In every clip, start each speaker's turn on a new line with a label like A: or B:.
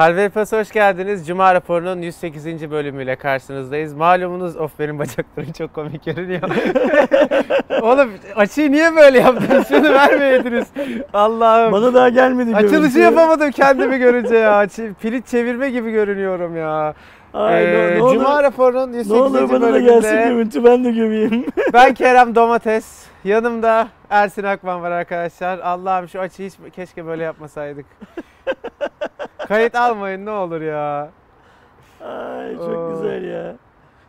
A: Halveri Pas hoş geldiniz. Cuma raporunun 108. bölümüyle karşınızdayız. Malumunuz of benim bacaklarım çok komik görünüyor. Oğlum açıyı niye böyle yaptınız? Şunu vermeydiniz. Allah'ım.
B: Bana daha gelmedi
A: Açılışı
B: görüntü.
A: yapamadım kendimi görünce ya. Çi- Pilit çevirme gibi görünüyorum ya.
B: Ay,
A: Ee,
B: ne, ne olur,
A: Cuma raporunun 108.
B: ne olur bana da gelsin görüntü ben de göreyim.
A: ben Kerem Domates. Yanımda Ersin Akman var arkadaşlar. Allah'ım şu açıyı hiç keşke böyle yapmasaydık. Kayıt almayın ne olur ya.
B: Ay çok
A: Oo.
B: güzel ya.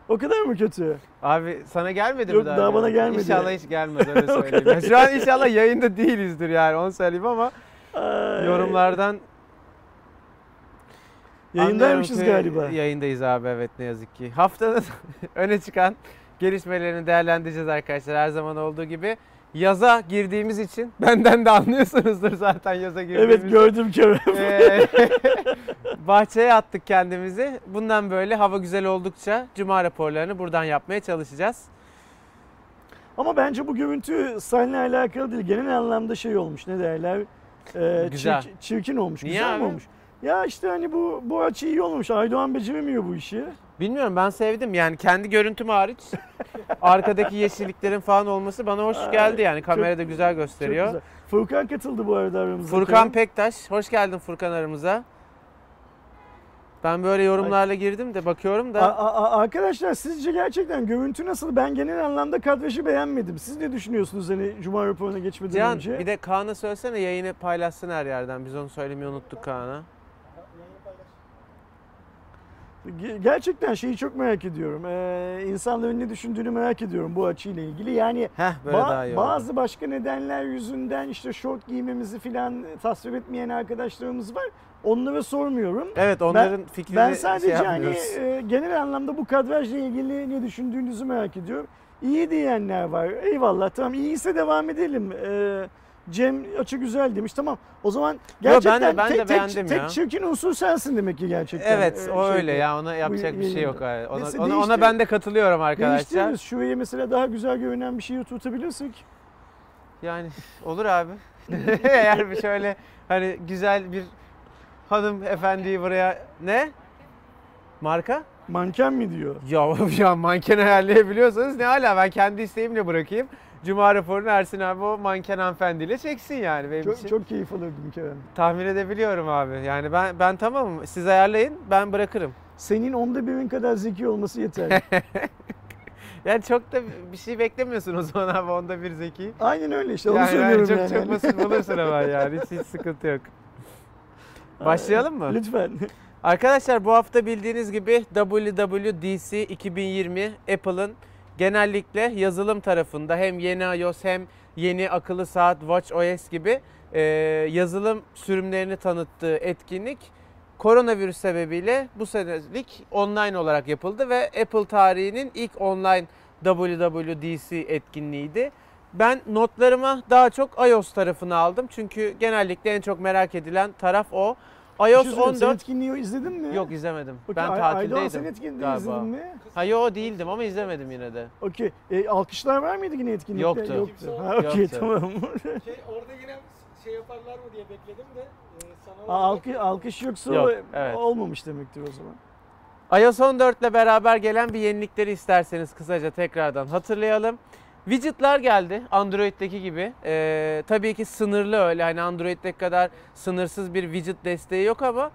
B: O kadar mı kötü?
A: Abi sana gelmedi
B: Yok,
A: mi daha?
B: daha bana gelmedi.
A: İnşallah hiç gelmez öyle
B: O
A: söyleyeyim.
B: kadar.
A: Şu an inşallah yayında değilizdir yani onu söyleyeyim ama
B: Ay.
A: yorumlardan
B: Yayındaymışız
A: anlıyorum ki
B: galiba.
A: Yayındayız abi evet ne yazık ki. Haftanın öne çıkan gelişmelerini değerlendireceğiz arkadaşlar her zaman olduğu gibi. Yaza girdiğimiz için benden de anlıyorsunuzdur zaten yaza girdiğimizi.
B: Evet gördüm Kerem.
A: Ee, bahçeye attık kendimizi. Bundan böyle hava güzel oldukça cuma raporlarını buradan yapmaya çalışacağız.
B: Ama bence bu görüntü seninle alakalı değil. Genel anlamda şey olmuş ne derler? Ee,
A: Güzel.
B: çirk- çirkin olmuş.
A: Niye
B: güzel
A: abi?
B: olmuş? Ya işte hani bu bu açı iyi olmuş. Aydoğan beceremiyor bu işi.
A: Bilmiyorum ben sevdim yani kendi görüntüm hariç arkadaki yeşilliklerin falan olması bana hoş geldi yani
B: çok-
A: kamerada güzel
B: Çok
A: gösteriyor.
B: güzel. Furkan katıldı bu arada aramıza.
A: Furkan. Pektaş hoş geldin Furkan aramıza. Ben böyle yorumlarla girdim de bakıyorum da
B: A- a- arkadaşlar sizce gerçekten görüntü nasıl? Ben genel anlamda kadrajı beğenmedim. Siz ne düşünüyorsunuz hani Cuma raporuna geçmeden
A: Cihan
B: önce?
A: bir de Kaan'a söylesene yayını paylaşsın her yerden. Biz onu söylemeyi unuttuk Kaan'a.
B: Ge- Gerçekten şeyi çok merak ediyorum. Ee, insanların ne düşündüğünü merak ediyorum bu açıyla ilgili. Yani
A: Heh böyle
B: ba-
A: daha iyi oldu.
B: bazı başka nedenler yüzünden işte şort giymemizi filan tasvip etmeyen arkadaşlarımız var. Onlara sormuyorum.
A: Evet onların fikrini
B: Ben
A: şey
B: sadece hani
A: yapmıyoruz.
B: e, genel anlamda bu kadrajla ilgili ne düşündüğünüzü merak ediyorum. İyi diyenler var. Eyvallah tamam iyiyse devam edelim. Ee, Cem açı güzel demiş. Tamam. O zaman
A: ben de-
B: gerçekten
A: ben de
B: tek,
A: beğendim
B: tek,
A: ya.
B: tek çirkin unsur sensin demek ki gerçekten.
A: Evet o
B: şeyde.
A: öyle ya ona yapacak bir şey yok. Ona,
B: Neyse,
A: ona, ona ben de katılıyorum arkadaşlar.
B: Değiştiririz. Şuraya mesela daha güzel görünen bir şey oturtabilirsek.
A: Yani olur abi. Eğer bir şöyle hani güzel bir hanım efendiyi buraya ne? Marka?
B: Manken mi diyor?
A: Ya, ya manken ayarlayabiliyorsanız ne hala ben kendi isteğimle bırakayım. Cuma raporunu Ersin abi o manken hanımefendiyle çeksin yani benim için.
B: Çok, çok keyif alırdım Kerem.
A: Tahmin edebiliyorum abi. Yani ben ben tamamım. Siz ayarlayın ben bırakırım.
B: Senin onda birin kadar zeki olması yeter.
A: Yani çok da bir şey beklemiyorsun o zaman abi onda bir zeki.
B: Aynen öyle işte onu
A: Yani,
B: söylüyorum
A: çok
B: yani.
A: çok basit bulursun hemen yani hiç, hiç sıkıntı yok. Başlayalım mı?
B: Lütfen.
A: Arkadaşlar bu hafta bildiğiniz gibi WWDC 2020 Apple'ın genellikle yazılım tarafında hem yeni iOS hem yeni akıllı saat WatchOS gibi e, yazılım sürümlerini tanıttığı etkinlik koronavirüs sebebiyle bu senelik online olarak yapıldı ve Apple tarihinin ilk online WWDC etkinliğiydi. Ben notlarıma daha çok iOS tarafını aldım çünkü genellikle en çok merak edilen taraf o.
B: Şey
A: iOS
B: Sen
A: 14
B: etkinliği izledin mi?
A: Yok izlemedim.
B: Okey,
A: Ben
B: Ay- Aydoğan sen
A: tatildeydim
B: etkinliği
A: galiba.
B: izledin mi?
A: Ha yo değildim ama izlemedim yine de.
B: Okey. E, alkışlar var mıydı yine etkinlikte?
A: Yoktu.
B: Yoktu. Ha, okey
A: Yoktu.
B: tamam.
C: Şey, orada yine şey yaparlar mı diye bekledim de e, sana
B: Aa,
C: olarak-
B: alkış, alkış yoksa
A: Yok, evet.
B: olmamış demektir o zaman.
A: iOS 14 ile beraber gelen bir yenilikleri isterseniz kısaca tekrardan hatırlayalım. Widget'lar geldi Android'deki gibi. Ee, tabii ki sınırlı öyle hani Android'deki kadar sınırsız bir widget desteği yok ama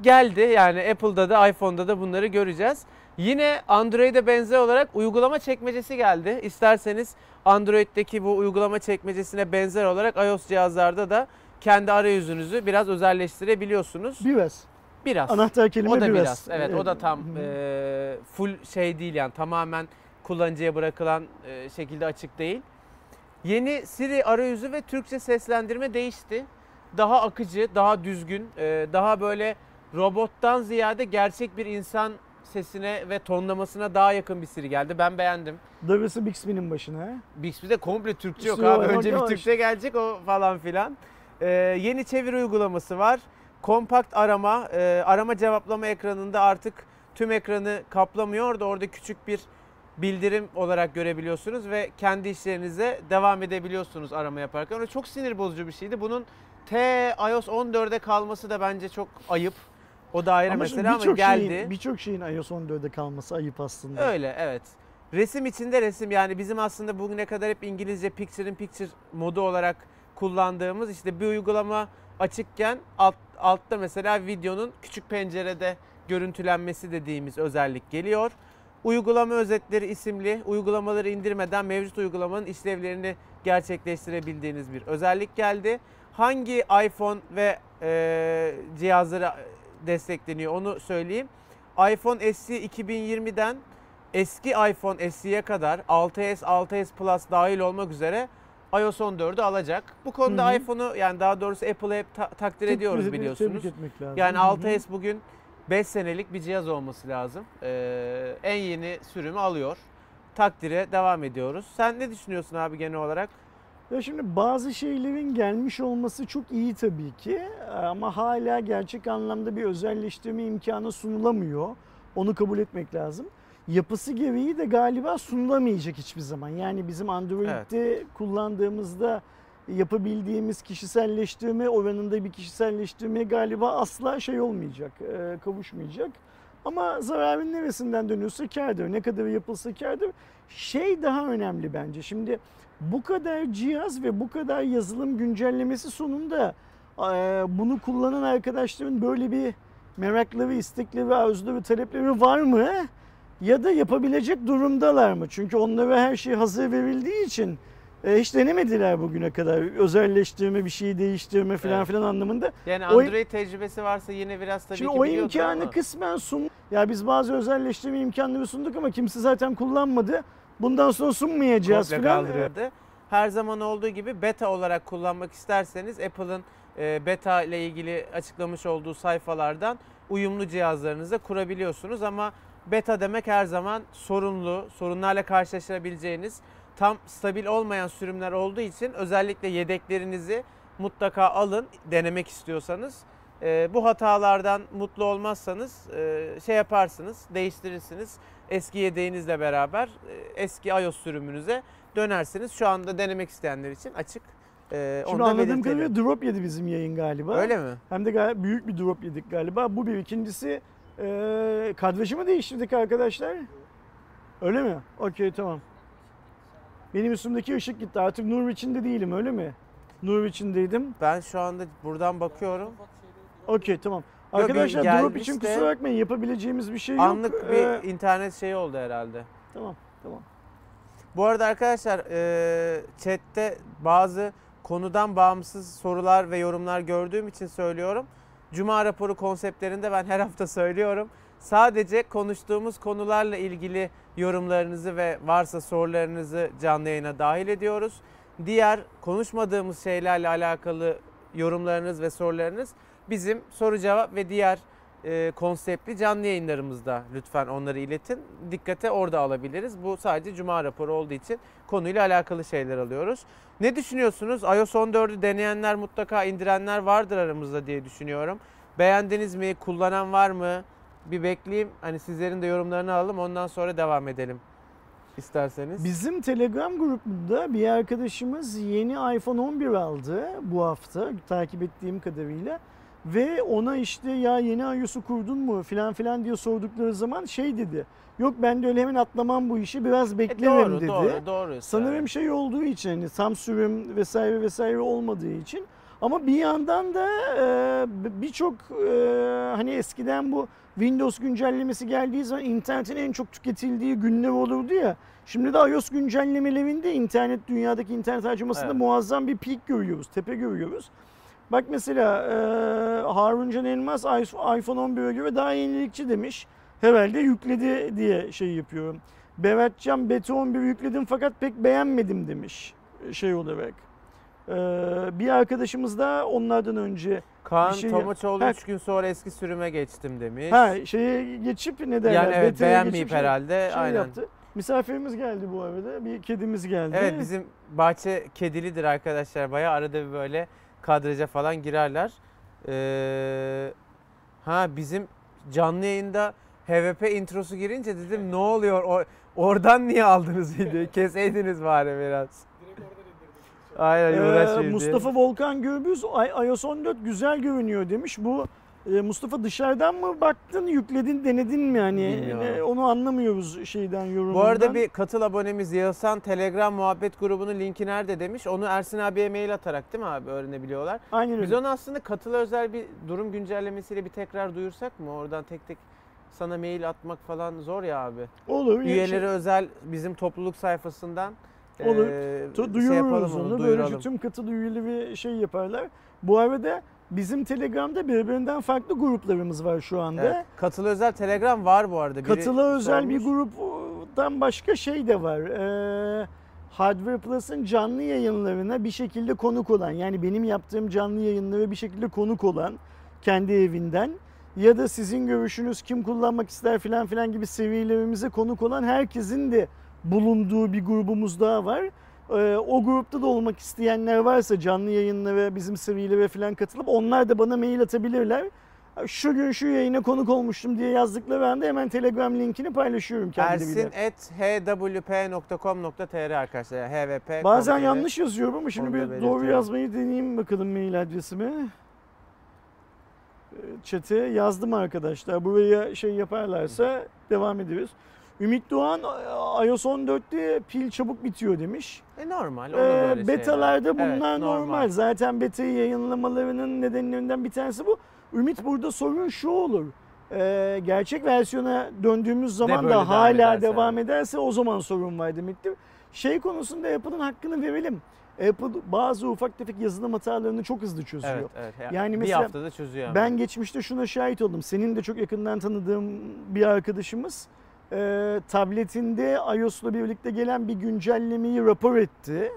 A: geldi. Yani Apple'da da iPhone'da da bunları göreceğiz. Yine Android'e benzer olarak uygulama çekmecesi geldi. İsterseniz Android'deki bu uygulama çekmecesine benzer olarak iOS cihazlarda da kendi arayüzünüzü biraz özelleştirebiliyorsunuz.
B: Biraz.
A: Biraz.
B: Anahtar kelime
A: O da
B: biraz.
A: biraz. Evet, o da tam
B: Hı hı.
A: e, full şey değil yani tamamen kullanıcıya bırakılan e, şekilde açık değil. Yeni Siri arayüzü ve Türkçe seslendirme değişti. Daha akıcı, daha düzgün, e, daha böyle robottan ziyade gerçek bir insan sesine ve tonlamasına daha yakın bir Siri geldi. Ben beğendim.
B: Darısı Bixby'nin başına.
A: Bixby'de komple Türkçe yok abi. Önce bir. Türkçe gelecek o falan filan. Ee, yeni çeviri uygulaması var. Kompakt arama, e, arama cevaplama ekranında artık tüm ekranı kaplamıyor da orada küçük bir bildirim olarak görebiliyorsunuz ve kendi işlerinize devam edebiliyorsunuz arama yaparken. O çok sinir bozucu bir şeydi. Bunun T iOS 14'e kalması da bence çok ayıp. O da ayrı
B: Ama
A: mesela ama geldi.
B: birçok şeyin iOS 14'de kalması ayıp aslında.
A: Öyle evet. Resim içinde resim yani bizim aslında bugüne kadar hep İngilizce picture in picture modu olarak kullandığımız işte bir uygulama açıkken alt, altta mesela videonun küçük pencerede görüntülenmesi dediğimiz özellik geliyor. Uygulama özetleri isimli uygulamaları indirmeden mevcut uygulamanın işlevlerini gerçekleştirebildiğiniz bir özellik geldi. Hangi iPhone ve e, cihazlara destekleniyor onu söyleyeyim. iPhone SE 2020'den eski iPhone SE'ye kadar 6s, 6s Plus dahil olmak üzere iOS 14'ü alacak. Bu konuda iPhone'u yani daha doğrusu Apple'ı hep ta- takdir ediyoruz
B: Tebrik-
A: biliyorsunuz. Yani
B: Hı hı.
A: 6s bugün 5 senelik bir cihaz olması lazım. Ee, en yeni sürümü alıyor. Takdire devam ediyoruz. Sen ne düşünüyorsun abi genel olarak?
B: Ya şimdi bazı şeylerin gelmiş olması çok iyi tabii ki ama hala gerçek anlamda bir özelleştirme imkanı sunulamıyor. Onu kabul etmek lazım. Yapısı gereği de galiba sunulamayacak hiçbir zaman. Yani bizim Android'de kullandığımızda yapabildiğimiz kişiselleştirme oranında bir kişiselleştirme galiba asla şey olmayacak, e, kavuşmayacak. Ama zararın neresinden dönüyorsa kârdır. Ne kadar yapılsa kârdır. Şey daha önemli bence. Şimdi bu kadar cihaz ve bu kadar yazılım güncellemesi sonunda e, bunu kullanan arkadaşların böyle bir merakları, istekleri, arzuları, talepleri var mı? Ya da yapabilecek durumdalar mı? Çünkü onlara her şey hazır verildiği için e, hiç denemediler bugüne kadar özelleştirme, bir şeyi değiştirme falan
A: Evet.
B: filan anlamında.
A: Yani
B: O-
A: Android tecrübesi varsa yine biraz tabii
B: Şimdi
A: ki
B: o imkanı
A: ama.
B: kısmen sun. Ya biz bazı özelleştirme imkanları sunduk ama kimse zaten kullanmadı. Bundan sonra sunmayacağız
A: komple
B: filan.
A: kaldırıyordu. Her zaman olduğu gibi beta olarak kullanmak isterseniz Apple'ın e, beta ile ilgili açıklamış olduğu sayfalardan uyumlu cihazlarınızı kurabiliyorsunuz ama beta demek her zaman sorunlu, sorunlarla karşılaşabileceğiniz tam stabil olmayan sürümler olduğu için özellikle yedeklerinizi mutlaka alın denemek istiyorsanız. E, bu hatalardan mutlu olmazsanız e, şey yaparsınız, değiştirirsiniz. Eski yedeğinizle beraber e, eski iOS sürümünüze dönersiniz. Şu anda denemek isteyenler için açık. E,
B: Şimdi anladığım kadarıyla drop yedi bizim yayın galiba.
A: Öyle mi?
B: Hem de büyük bir drop yedik galiba. Bu bir. ikincisi e, kadrajı mı değiştirdik arkadaşlar? Öyle mi? Okey tamam. Benim üstümdeki ışık gitti. Artık nur içinde değilim öyle mi? Nur içindeydim.
A: Ben şu anda buradan bakıyorum.
B: Okey tamam.
A: Yo, bir
B: Arkadaşlar
A: gelmiş
B: için
A: de
B: kusura bakmayın yapabileceğimiz bir şey yok.
A: Anlık bir
B: Ee,
A: internet şeyi oldu herhalde.
B: tamam tamam.
A: Bu arada arkadaşlar e, chatte bazı konudan bağımsız sorular ve yorumlar gördüğüm için söylüyorum. Cuma raporu konseptlerinde ben her hafta söylüyorum. Sadece konuştuğumuz konularla ilgili yorumlarınızı ve varsa sorularınızı canlı yayına dahil ediyoruz. Diğer konuşmadığımız şeylerle alakalı yorumlarınız ve sorularınız bizim soru cevap ve diğer e, konseptli canlı yayınlarımızda lütfen onları iletin. Dikkate orada alabiliriz. Bu sadece cuma raporu olduğu için konuyla alakalı şeyler alıyoruz. Ne düşünüyorsunuz? iOS 14'ü deneyenler mutlaka indirenler vardır aramızda diye düşünüyorum. Beğendiniz mi? Kullanan var mı? Bir bekleyeyim. Hani sizlerin de yorumlarını alalım. Ondan sonra devam edelim. İsterseniz.
B: Bizim Telegram grubunda bir arkadaşımız yeni iPhone 11 aldı bu hafta takip ettiğim kadarıyla. Ve ona işte ya yeni iOS'u kurdun mu filan filan diye sordukları zaman şey dedi. Yok ben de öyle hemen atlamam bu işi biraz
A: E,
B: beklerim
A: doğru,
B: dedi.
A: doğru, doğru.
B: Sanırım şey olduğu için hani sürüm vesaire vesaire olmadığı için. Ama bir yandan da e, birçok e, hani eskiden bu Windows güncellemesi geldiği zaman internetin en çok tüketildiği günler olurdu ya. Şimdi de iOS güncellemelerinde internet dünyadaki internet harcamasında
A: Evet.
B: muazzam bir peak görüyoruz, tepe görüyoruz. Bak mesela e, Harun Can Elmas iPhone 11'e göre daha yenilikçi demiş. Herhalde yükledi diye şey yapıyorum. Beratcan Beti 11 yükledim fakat pek beğenmedim demiş şey olarak. Ee, bir arkadaşımız da onlardan önce
A: Kaan
B: bir şey-
A: Tomaçoğlu
B: Ha.
A: 3 gün sonra eski sürüme geçtim demiş.
B: ha şeye geçip ne derler?
A: yani evet
B: beta'ya
A: beğenmeyip
B: geçip
A: herhalde
B: şey
A: aynen.
B: yaptı. Misafirimiz geldi bu arada. Bir kedimiz geldi.
A: Evet bizim bahçe kedilidir arkadaşlar. Bayağı arada bir böyle kadraja falan girerler. Ee, ha bizim canlı yayında HVP introsu girince dedim ne oluyor? O, oradan niye aldınız videoyu? Keseydiniz bari biraz. Aynen
B: Ee. Mustafa Volkan Gürbüz "Ay- iOS 14 güzel görünüyor demiş. Bu Ee, Mustafa dışarıdan mı baktın, yükledin, denedin mi yani? Ee, Onu anlamıyoruz şeyden yorumlardan.
A: Bu arada bir katıl abonemiz Yağızhan Telegram muhabbet grubunun linki nerede demiş. Onu Ersin abiye mail atarak değil mi abi öğrenebiliyorlar.
B: Aynen öyle.
A: Biz onu aslında katıla özel bir durum güncellemesiyle bir tekrar duyursak mı? Oradan tek tek sana mail atmak falan zor ya abi.
B: Olur.
A: Üyeleri
B: şey-
A: özel bizim topluluk sayfasından
B: Olur.
A: şey
B: duyururuz
A: yapalım
B: onu. Böylece
A: duyuralım.
B: tüm katıl üyeleri şey yaparlar. Bu arada bizim Telegram'da birbirinden farklı gruplarımız var şu anda.
A: Evet, Katıla özel Telegram var bu arada. Biri
B: Katıla özel bir
A: sormuş.
B: gruptan başka şey de var. Ee, Hardware Plus'ın canlı yayınlarına bir şekilde konuk olan yani benim yaptığım canlı yayınlara bir şekilde konuk olan kendi evinden ya da sizin görüşünüz kim kullanmak ister filan filan gibi seviyelerimize konuk olan herkesin de bulunduğu bir grubumuz daha var. Ee, o grupta da olmak isteyenler varsa canlı yayınlara bizim seviyelere falan katılıp onlar da bana mail atabilirler. Şu gün şu yayına konuk olmuştum diye yazdıkları anda hemen Telegram linkini paylaşıyorum kendileriyle.
A: Ersin hwp.com.tr arkadaşlar. Yani hvp.
B: Bazen yanlış yazıyorum ama şimdi
A: Onu da
B: bir doğru yazmayı deneyeyim bakalım mail adresimi. Ee, Chat'e yazdım arkadaşlar. Buraya şey yaparlarsa devam ederiz. Ümit Doğan iOS 14'te pil çabuk bitiyor demiş.
A: E normal.
B: Ee,
A: böyle
B: betalarda
A: şeyler.
B: bunlar
A: Evet,
B: normal. Zaten betayı yayınlamalarının nedenlerinden bir tanesi bu. Ümit burada sorun şu olur. Ee, gerçek versiyona döndüğümüz zaman da
A: devam
B: hala
A: ederse.
B: devam ederse o zaman sorun var demektir. Şey konusunda Apple'ın hakkını verelim. Apple bazı ufak tefek yazılım hatalarını çok hızlı çözüyor.
A: Evet, evet. Yani
B: Yani
A: bir
B: mesela
A: haftada çözüyor.
B: Ben geçmişte şuna şahit oldum. Senin de çok yakından tanıdığım bir arkadaşımız e, tabletinde iOS'la birlikte gelen bir güncellemeyi rapor etti.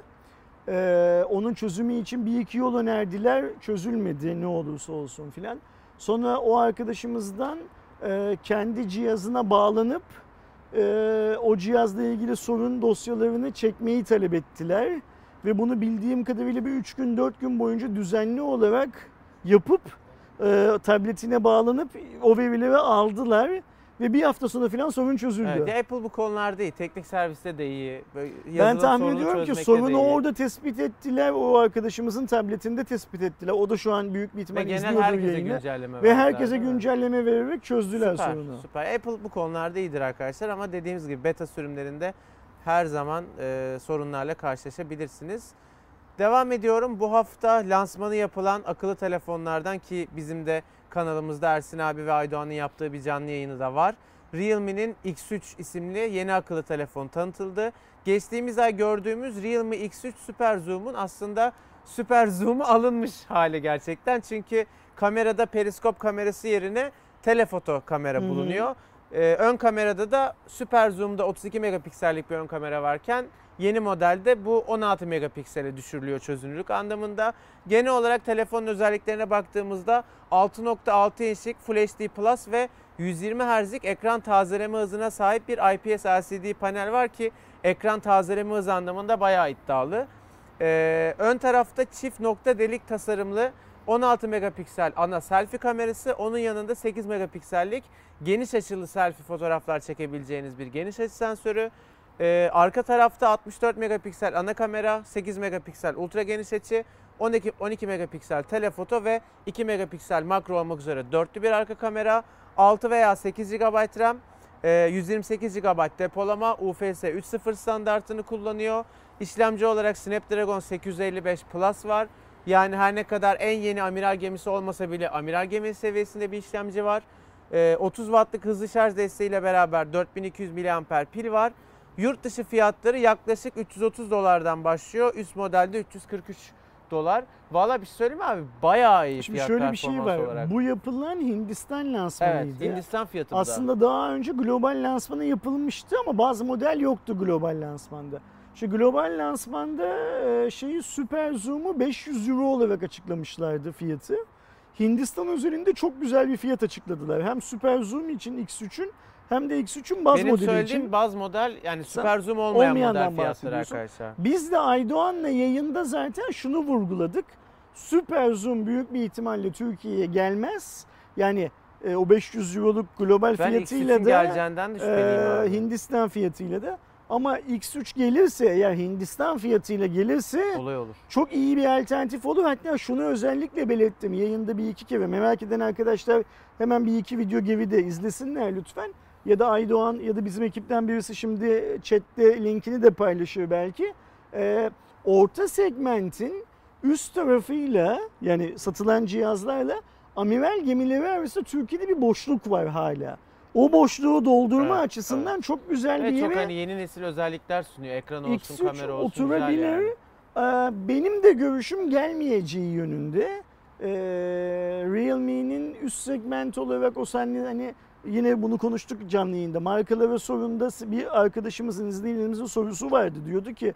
B: E, onun çözümü için bir iki yol önerdiler. Çözülmedi ne olursa olsun filan. Sonra o arkadaşımızdan e, kendi cihazına bağlanıp e, o cihazla ilgili sorun dosyalarını çekmeyi talep ettiler. Ve bunu bildiğim kadarıyla bir 3 gün 4 gün boyunca düzenli olarak yapıp e, tabletine bağlanıp o verileri aldılar ve bir hafta sonra falan sorun çözüldü.
A: Evet, Apple bu konularda iyi. Teknik serviste de iyi. Böyle
B: ben tahmin ediyorum ki sorunu orada tespit ettiler. O arkadaşımızın tabletinde tespit ettiler. O da şu an büyük bir
A: Ve
B: ihtimal
A: genel
B: izliyordur
A: herkese
B: yayını.
A: güncelleme
B: Ve herkese güncelleme vererek çözdüler
A: süper,
B: sorunu.
A: Süper. Apple bu konularda iyidir arkadaşlar ama dediğimiz gibi beta sürümlerinde her zaman e, sorunlarla karşılaşabilirsiniz. Devam ediyorum. Bu hafta lansmanı yapılan akıllı telefonlardan ki bizim de kanalımızda Ersin abi ve Aydoğan'ın yaptığı bir canlı yayını da var. Realme'nin X3 isimli yeni akıllı telefon tanıtıldı. Geçtiğimiz ay gördüğümüz Realme X3 Super Zoom'un aslında Super Zoom'u alınmış hali gerçekten. Çünkü kamerada periskop kamerası yerine telefoto kamera
B: Hı hı.
A: Ee, ön kamerada da Super Zoom'da 32 megapiksellik bir ön kamera varken yeni modelde bu 16 megapiksele düşürülüyor çözünürlük anlamında. Genel olarak telefonun özelliklerine baktığımızda 6.6 inçlik Full HD Plus ve 120 Hz'lik ekran tazeleme hızına sahip bir IPS LCD panel var ki ekran tazeleme hızı anlamında bayağı iddialı. Ee, ön tarafta çift nokta delik tasarımlı 16 megapiksel ana selfie kamerası, onun yanında 8 megapiksellik geniş açılı selfie fotoğraflar çekebileceğiniz bir geniş açı sensörü. Ee, arka tarafta 64 megapiksel ana kamera, 8 megapiksel ultra geniş açı, 12, 12 megapiksel telefoto ve 2 megapiksel makro olmak üzere dörtlü bir arka kamera, 6 veya 8 GB RAM, e, 128 GB depolama, UFS 3.0 standartını kullanıyor. İşlemci olarak Snapdragon 855 Plus var. Yani her ne kadar en yeni amiral gemisi olmasa bile amiral gemisi seviyesinde bir işlemci var. Ee, 30 wattlık hızlı şarj desteğiyle beraber 4200 mAh pil var. Yurt dışı fiyatları yaklaşık 330 dolardan başlıyor. Üst modelde 343 dolar. Valla bir şey söyleyeyim mi abi? Bayağı iyi
B: Şimdi
A: fiyat
B: şöyle bir şey var.
A: olarak.
B: Bu yapılan Hindistan
A: evet,
B: lansmanıydı.
A: Hindistan fiyatı da.
B: Aslında daha önce global lansmanı yapılmıştı ama bazı model yoktu global lansmanda. Şu global lansmanda e, şeyi Super Zoom'u 500 euro olarak açıklamışlardı fiyatı. Hindistan özelinde çok güzel bir fiyat açıkladılar. Hem Super Zoom için X3'ün hem de X3'ün baz
A: Benim
B: modeli
A: söylediğim
B: için.
A: baz model yani süper zoom olmayan
B: olmayandan
A: model fiyatları arkadaşlar.
B: Biz de Aydoğan'la yayında zaten şunu vurguladık. Super Zoom büyük bir ihtimalle Türkiye'ye gelmez. Yani e, o 500 euroluk global
A: Ben
B: fiyatıyla
A: X3'ün
B: da
A: abi.
B: Hindistan fiyatıyla da Ama X3 gelirse eğer Hindistan fiyatıyla gelirse
A: Olay olur.
B: çok iyi bir alternatif olur. Hatta şunu özellikle belirttim yayında bir iki kere. Merak eden arkadaşlar hemen bir iki video gibi de izlesinler lütfen. Ya da Aydoğan ya da bizim ekipten birisi şimdi chatte linkini de paylaşıyor belki. Ee, orta segmentin üst tarafıyla yani satılan cihazlarla amiral gemileri arasında Türkiye'de bir boşluk var hala. O boşluğu doldurma
A: Evet,
B: açısından çok güzel
A: Ve
B: bir
A: çok
B: yere
A: hani yeni nesil özellikler sunuyor. Ekran olsun,
B: X3
A: kamera olsun.
B: oturabilir.
A: yani.
B: Ee, Benim de görüşüm gelmeyeceği yönünde. Ee, Realme'nin üst segment olarak o seninle hani yine bunu konuştuk canlı yayında. Markalara sorunda bir arkadaşımızın izleyicilerimizin sorusu vardı. Diyordu ki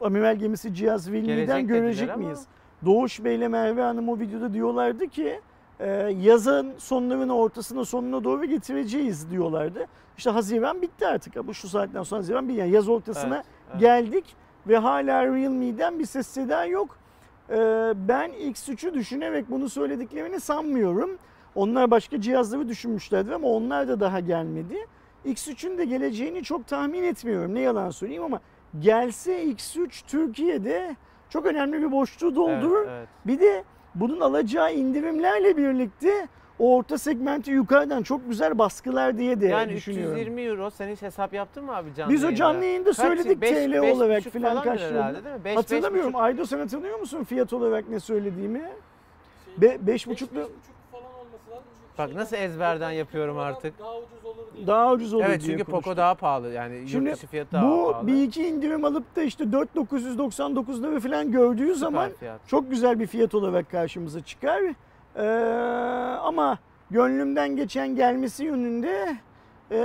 B: amiral gemisi cihaz Realme'den
A: Gelecek
B: görecek
A: dediler ama-
B: miyiz? Doğuş Bey ile Merve Hanım o videoda diyorlardı ki e, yazın sonlarına ortasına sonuna doğru getireceğiz diyorlardı. İşte Haziran bitti artık. Bu şu saatten sonra Haziran bir yani yaz ortasına
A: Evet, evet.
B: geldik ve hala Realme'den bir ses seda yok. Ee, ben X3'ü düşünerek bunu söylediklerini sanmıyorum. Onlar başka cihazları düşünmüşlerdi ama onlar da daha gelmedi. X3'ün de geleceğini çok tahmin etmiyorum. Ne yalan söyleyeyim ama gelse X3 Türkiye'de çok önemli bir boşluğu doldurur.
A: Evet, evet.
B: Bir de bunun alacağı indirimlerle birlikte o orta segmenti yukarıdan çok güzel baskılar diye de
A: Yani
B: düşünüyorum.
A: 320 euro sen hiç hesap yaptın mı abi canlı
B: Biz o canlı yayında
A: Kaç?
B: söyledik
A: Beş-
B: TL
A: beş
B: olarak
A: buçuk
B: filan kaç
A: herhalde değil mi? Beş- beş
B: Hatırlamıyorum.
A: buçuk.
B: Aydo sen hatırlıyor musun fiyat olarak ne söylediğimi?
C: Şey,
B: Be, beş
C: beş,
B: buçuklu
C: beş buçuk falan olması lazım. Çünkü
A: Bak nasıl ezberden yapıyorum artık.
C: Daha ucuz olur diye.
B: daha ucuz olur
A: Evet
B: diye
A: çünkü Poco
B: konuştuk.
A: daha pahalı yani
B: Şimdi
A: yurt dışı fiyatı daha
B: Bu
A: pahalı.
B: bir iki indirim alıp da işte 4999'ları falan gördüğü zaman
A: fiyat.
B: çok güzel bir fiyat olarak karşımıza çıkar. Ee, ama gönlümden geçen gelmesi yönünde e,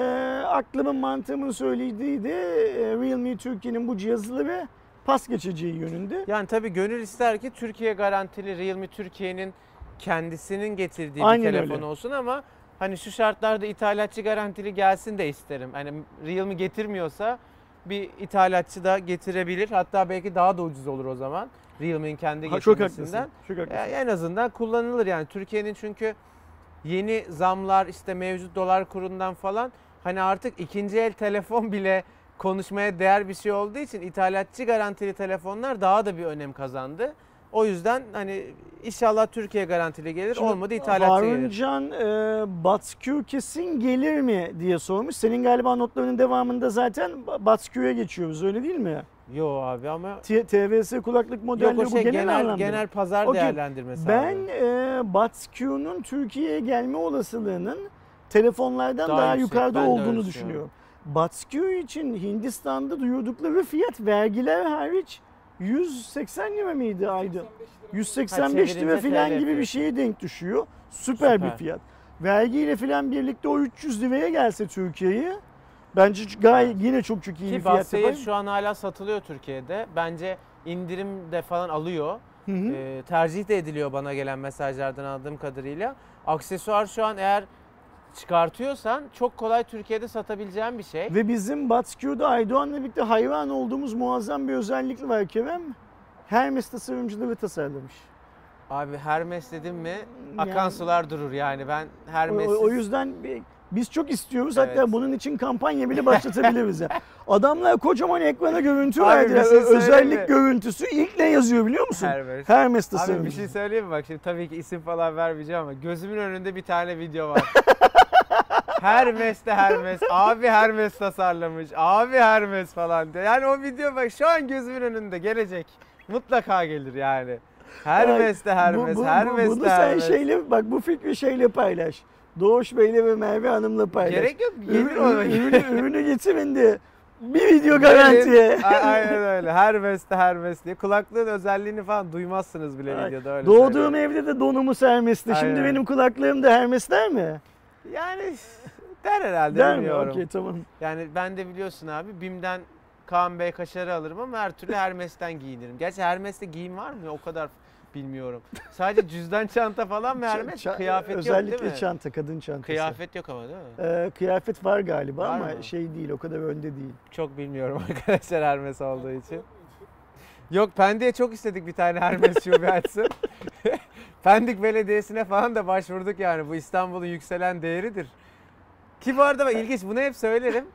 B: aklımın mantığımın söylediği de e, Realme Türkiye'nin bu cihazları pas geçeceği yönünde.
A: Yani tabii gönül ister ki Türkiye garantili Realme Türkiye'nin kendisinin getirdiği
B: Aynen
A: bir telefon
B: öyle.
A: olsun ama hani şu şartlarda ithalatçı garantili gelsin de isterim. Hani Realme getirmiyorsa bir ithalatçı da getirebilir. Hatta belki daha da ucuz olur o zaman. Realme'nin kendi
B: Ha, çok haklısın. Çok haklısın.
A: En azından kullanılır yani Türkiye'nin çünkü yeni zamlar işte mevcut dolar kurundan falan hani artık ikinci el telefon bile konuşmaya değer bir şey olduğu için ithalatçı garantili telefonlar daha da bir önem kazandı. O yüzden hani inşallah Türkiye garantili gelir
B: Şimdi
A: olmadı ithalatçı gelir.
B: Haruncan e, Batskü kesin gelir mi diye sormuş. Senin galiba notlarının devamında zaten Batskü'ye geçiyoruz öyle değil mi?
A: Yo abi ama
B: T- TVS kulaklık modelleri
A: yok o
B: bu
A: şey
B: genel,
A: genel,
B: anlamda.
A: genel pazar
B: Okey.
A: değerlendirmesi
B: Ben
A: abi.
B: e, Batskü'nün Türkiye'ye gelme olasılığının telefonlardan
A: Daha
B: daha,
A: yüksek,
B: yukarıda olduğunu
A: düşünüyorum.
B: düşünüyorum. Batskü için Hindistan'da duyurdukları fiyat vergiler hariç 180 lira mıydı ayda? 185 lira falan gibi bir şeye denk düşüyor. Süper, bir
A: Süper.
B: fiyat. Vergiyle falan birlikte o 300 liraya gelse Türkiye'ye bence gayet yine çok çok iyi bir
A: Ki
B: fiyat
A: Basseyir
B: yapar.
A: şu an hala satılıyor Türkiye'de. Bence indirim de falan alıyor.
B: Hı hı.
A: Ee, tercih de ediliyor bana gelen mesajlardan aldığım kadarıyla. Aksesuar şu an eğer çıkartıyorsan çok kolay Türkiye'de satabileceğin bir şey.
B: Ve bizim Batskü'de Aydoğan'la birlikte hayran olduğumuz muazzam bir özellik var Kerem. Hermes tasarımcıları tasarlamış.
A: Abi Hermes dedim mi akan
B: Yani-
A: sular durur yani ben Hermes
B: o- o yüzden bir- biz çok istiyoruz.
A: Evet.
B: Hatta bunun için kampanya bile başlatabiliriz. ya. Adamlar kocaman ekrana görüntü
A: Abi
B: verdiler.
A: şey
B: Özellik
A: mi?
B: görüntüsü ilk ne yazıyor biliyor musun?
A: Hermes.
B: Hermes
A: Abi bir şey söyleyeyim mi bak şimdi tabii ki isim falan vermeyeceğim ama gözümün önünde bir tane video var. Hermes de Hermes. Abi Hermes tasarlamış. Abi Hermes falan diye. Yani o video bak şu an gözümün önünde gelecek. Mutlaka gelir yani. Hermes de Hermes.
B: Bu- bu- bu-
A: Hermes
B: Bunu
A: de
B: sen
A: Hermes.
B: şeyle bak bu fikri şeyle paylaş. Doğuş Bey'le ve Merve Hanım'la paylaş.
A: Gerek yok. Gelir ona.
B: ürünü, ürünü getirin de bir video garantiye.
A: Aynen öyle. Hermes de Hermes diye. Kulaklığın özelliğini falan duymazsınız bile
B: Ay,
A: videoda öyle
B: Doğduğum
A: söyleyeyim.
B: evde de donumuz Hermes'ti. Şimdi benim kulaklığım da Hermes der mi?
A: Yani der herhalde
B: Der mi?
A: bilmiyorum.
B: Okey tamam.
A: Yani ben de biliyorsun abi BİM'den Kaan Bey kaşarı alırım ama her türlü Hermes'ten giyinirim. Gerçi Hermes'te giyim var mı? O kadar bilmiyorum. Sadece cüzdan çanta falan mı Hermes?
B: Ça-
A: Kıyafet
B: özellikle
A: yok değil mi?
B: çanta, kadın çantası.
A: Kıyafet yok ama değil mi?
B: Ee, kıyafet var galiba
A: Var
B: ama
A: mı?
B: şey değil o kadar önde değil.
A: Çok bilmiyorum arkadaşlar Hermes olduğu için. Yok Pendik'e çok istedik bir tane Hermes şube açsın. Pendik Belediyesi'ne falan da başvurduk yani. Bu İstanbul'un yükselen değeridir. Ki bu arada bak ilginç bunu hep söylerim.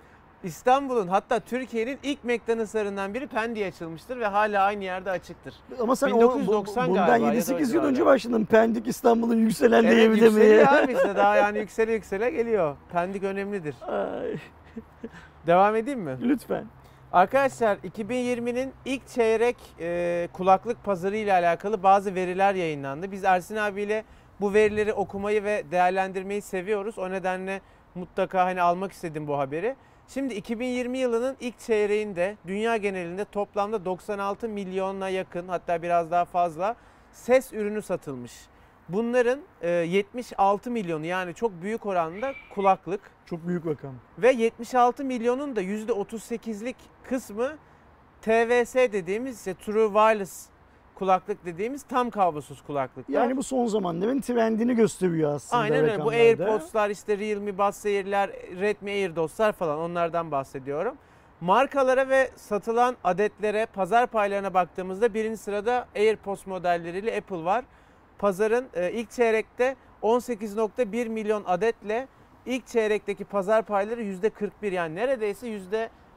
A: İstanbul'un hatta Türkiye'nin ilk McDonald'slarından biri Pendik'e açılmıştır ve hala aynı yerde açıktır.
B: Ama sen
A: 1990
B: o, bu- bundan
A: galiba ya da
B: 7-8 yıl önce başladın. Pendik İstanbul'un yükselen
A: Evet
B: diyebilir
A: yükseliyor
B: mi?
A: abi işte daha yani yüksele yüksele geliyor. Pendik önemlidir.
B: Ay,
A: Devam edeyim mi?
B: lütfen.
A: Arkadaşlar 2020'nin ilk çeyrek e, kulaklık pazarı ile alakalı bazı veriler yayınlandı. Biz Ersin abiyle bu verileri okumayı ve değerlendirmeyi seviyoruz. O nedenle mutlaka hani almak istedim bu haberi. Şimdi 2020 yılının ilk çeyreğinde dünya genelinde toplamda 96 milyona yakın hatta biraz daha fazla ses ürünü satılmış. Bunların e, 76 milyonu yani çok büyük oranda kulaklık,
B: Çok büyük rakam.
A: ve 76 milyonun da %38'lik kısmı TVS dediğimiz işte True Wireless kulaklık dediğimiz tam kablosuz kulaklıklar.
B: Yani bu son zamanların trendini gösteriyor aslında
A: Aynen öyle. Bu. AirPods'lar işte Realme Buds Air'ler, Redmi AirDots'lar falan onlardan bahsediyorum. Markalara ve satılan adetlere, pazar paylarına baktığımızda birinci sırada AirPods modelleriyle Apple var. Pazarın e, ilk çeyrekte 18.1 milyon adetle ilk çeyrekteki pazar payları %41 yani neredeyse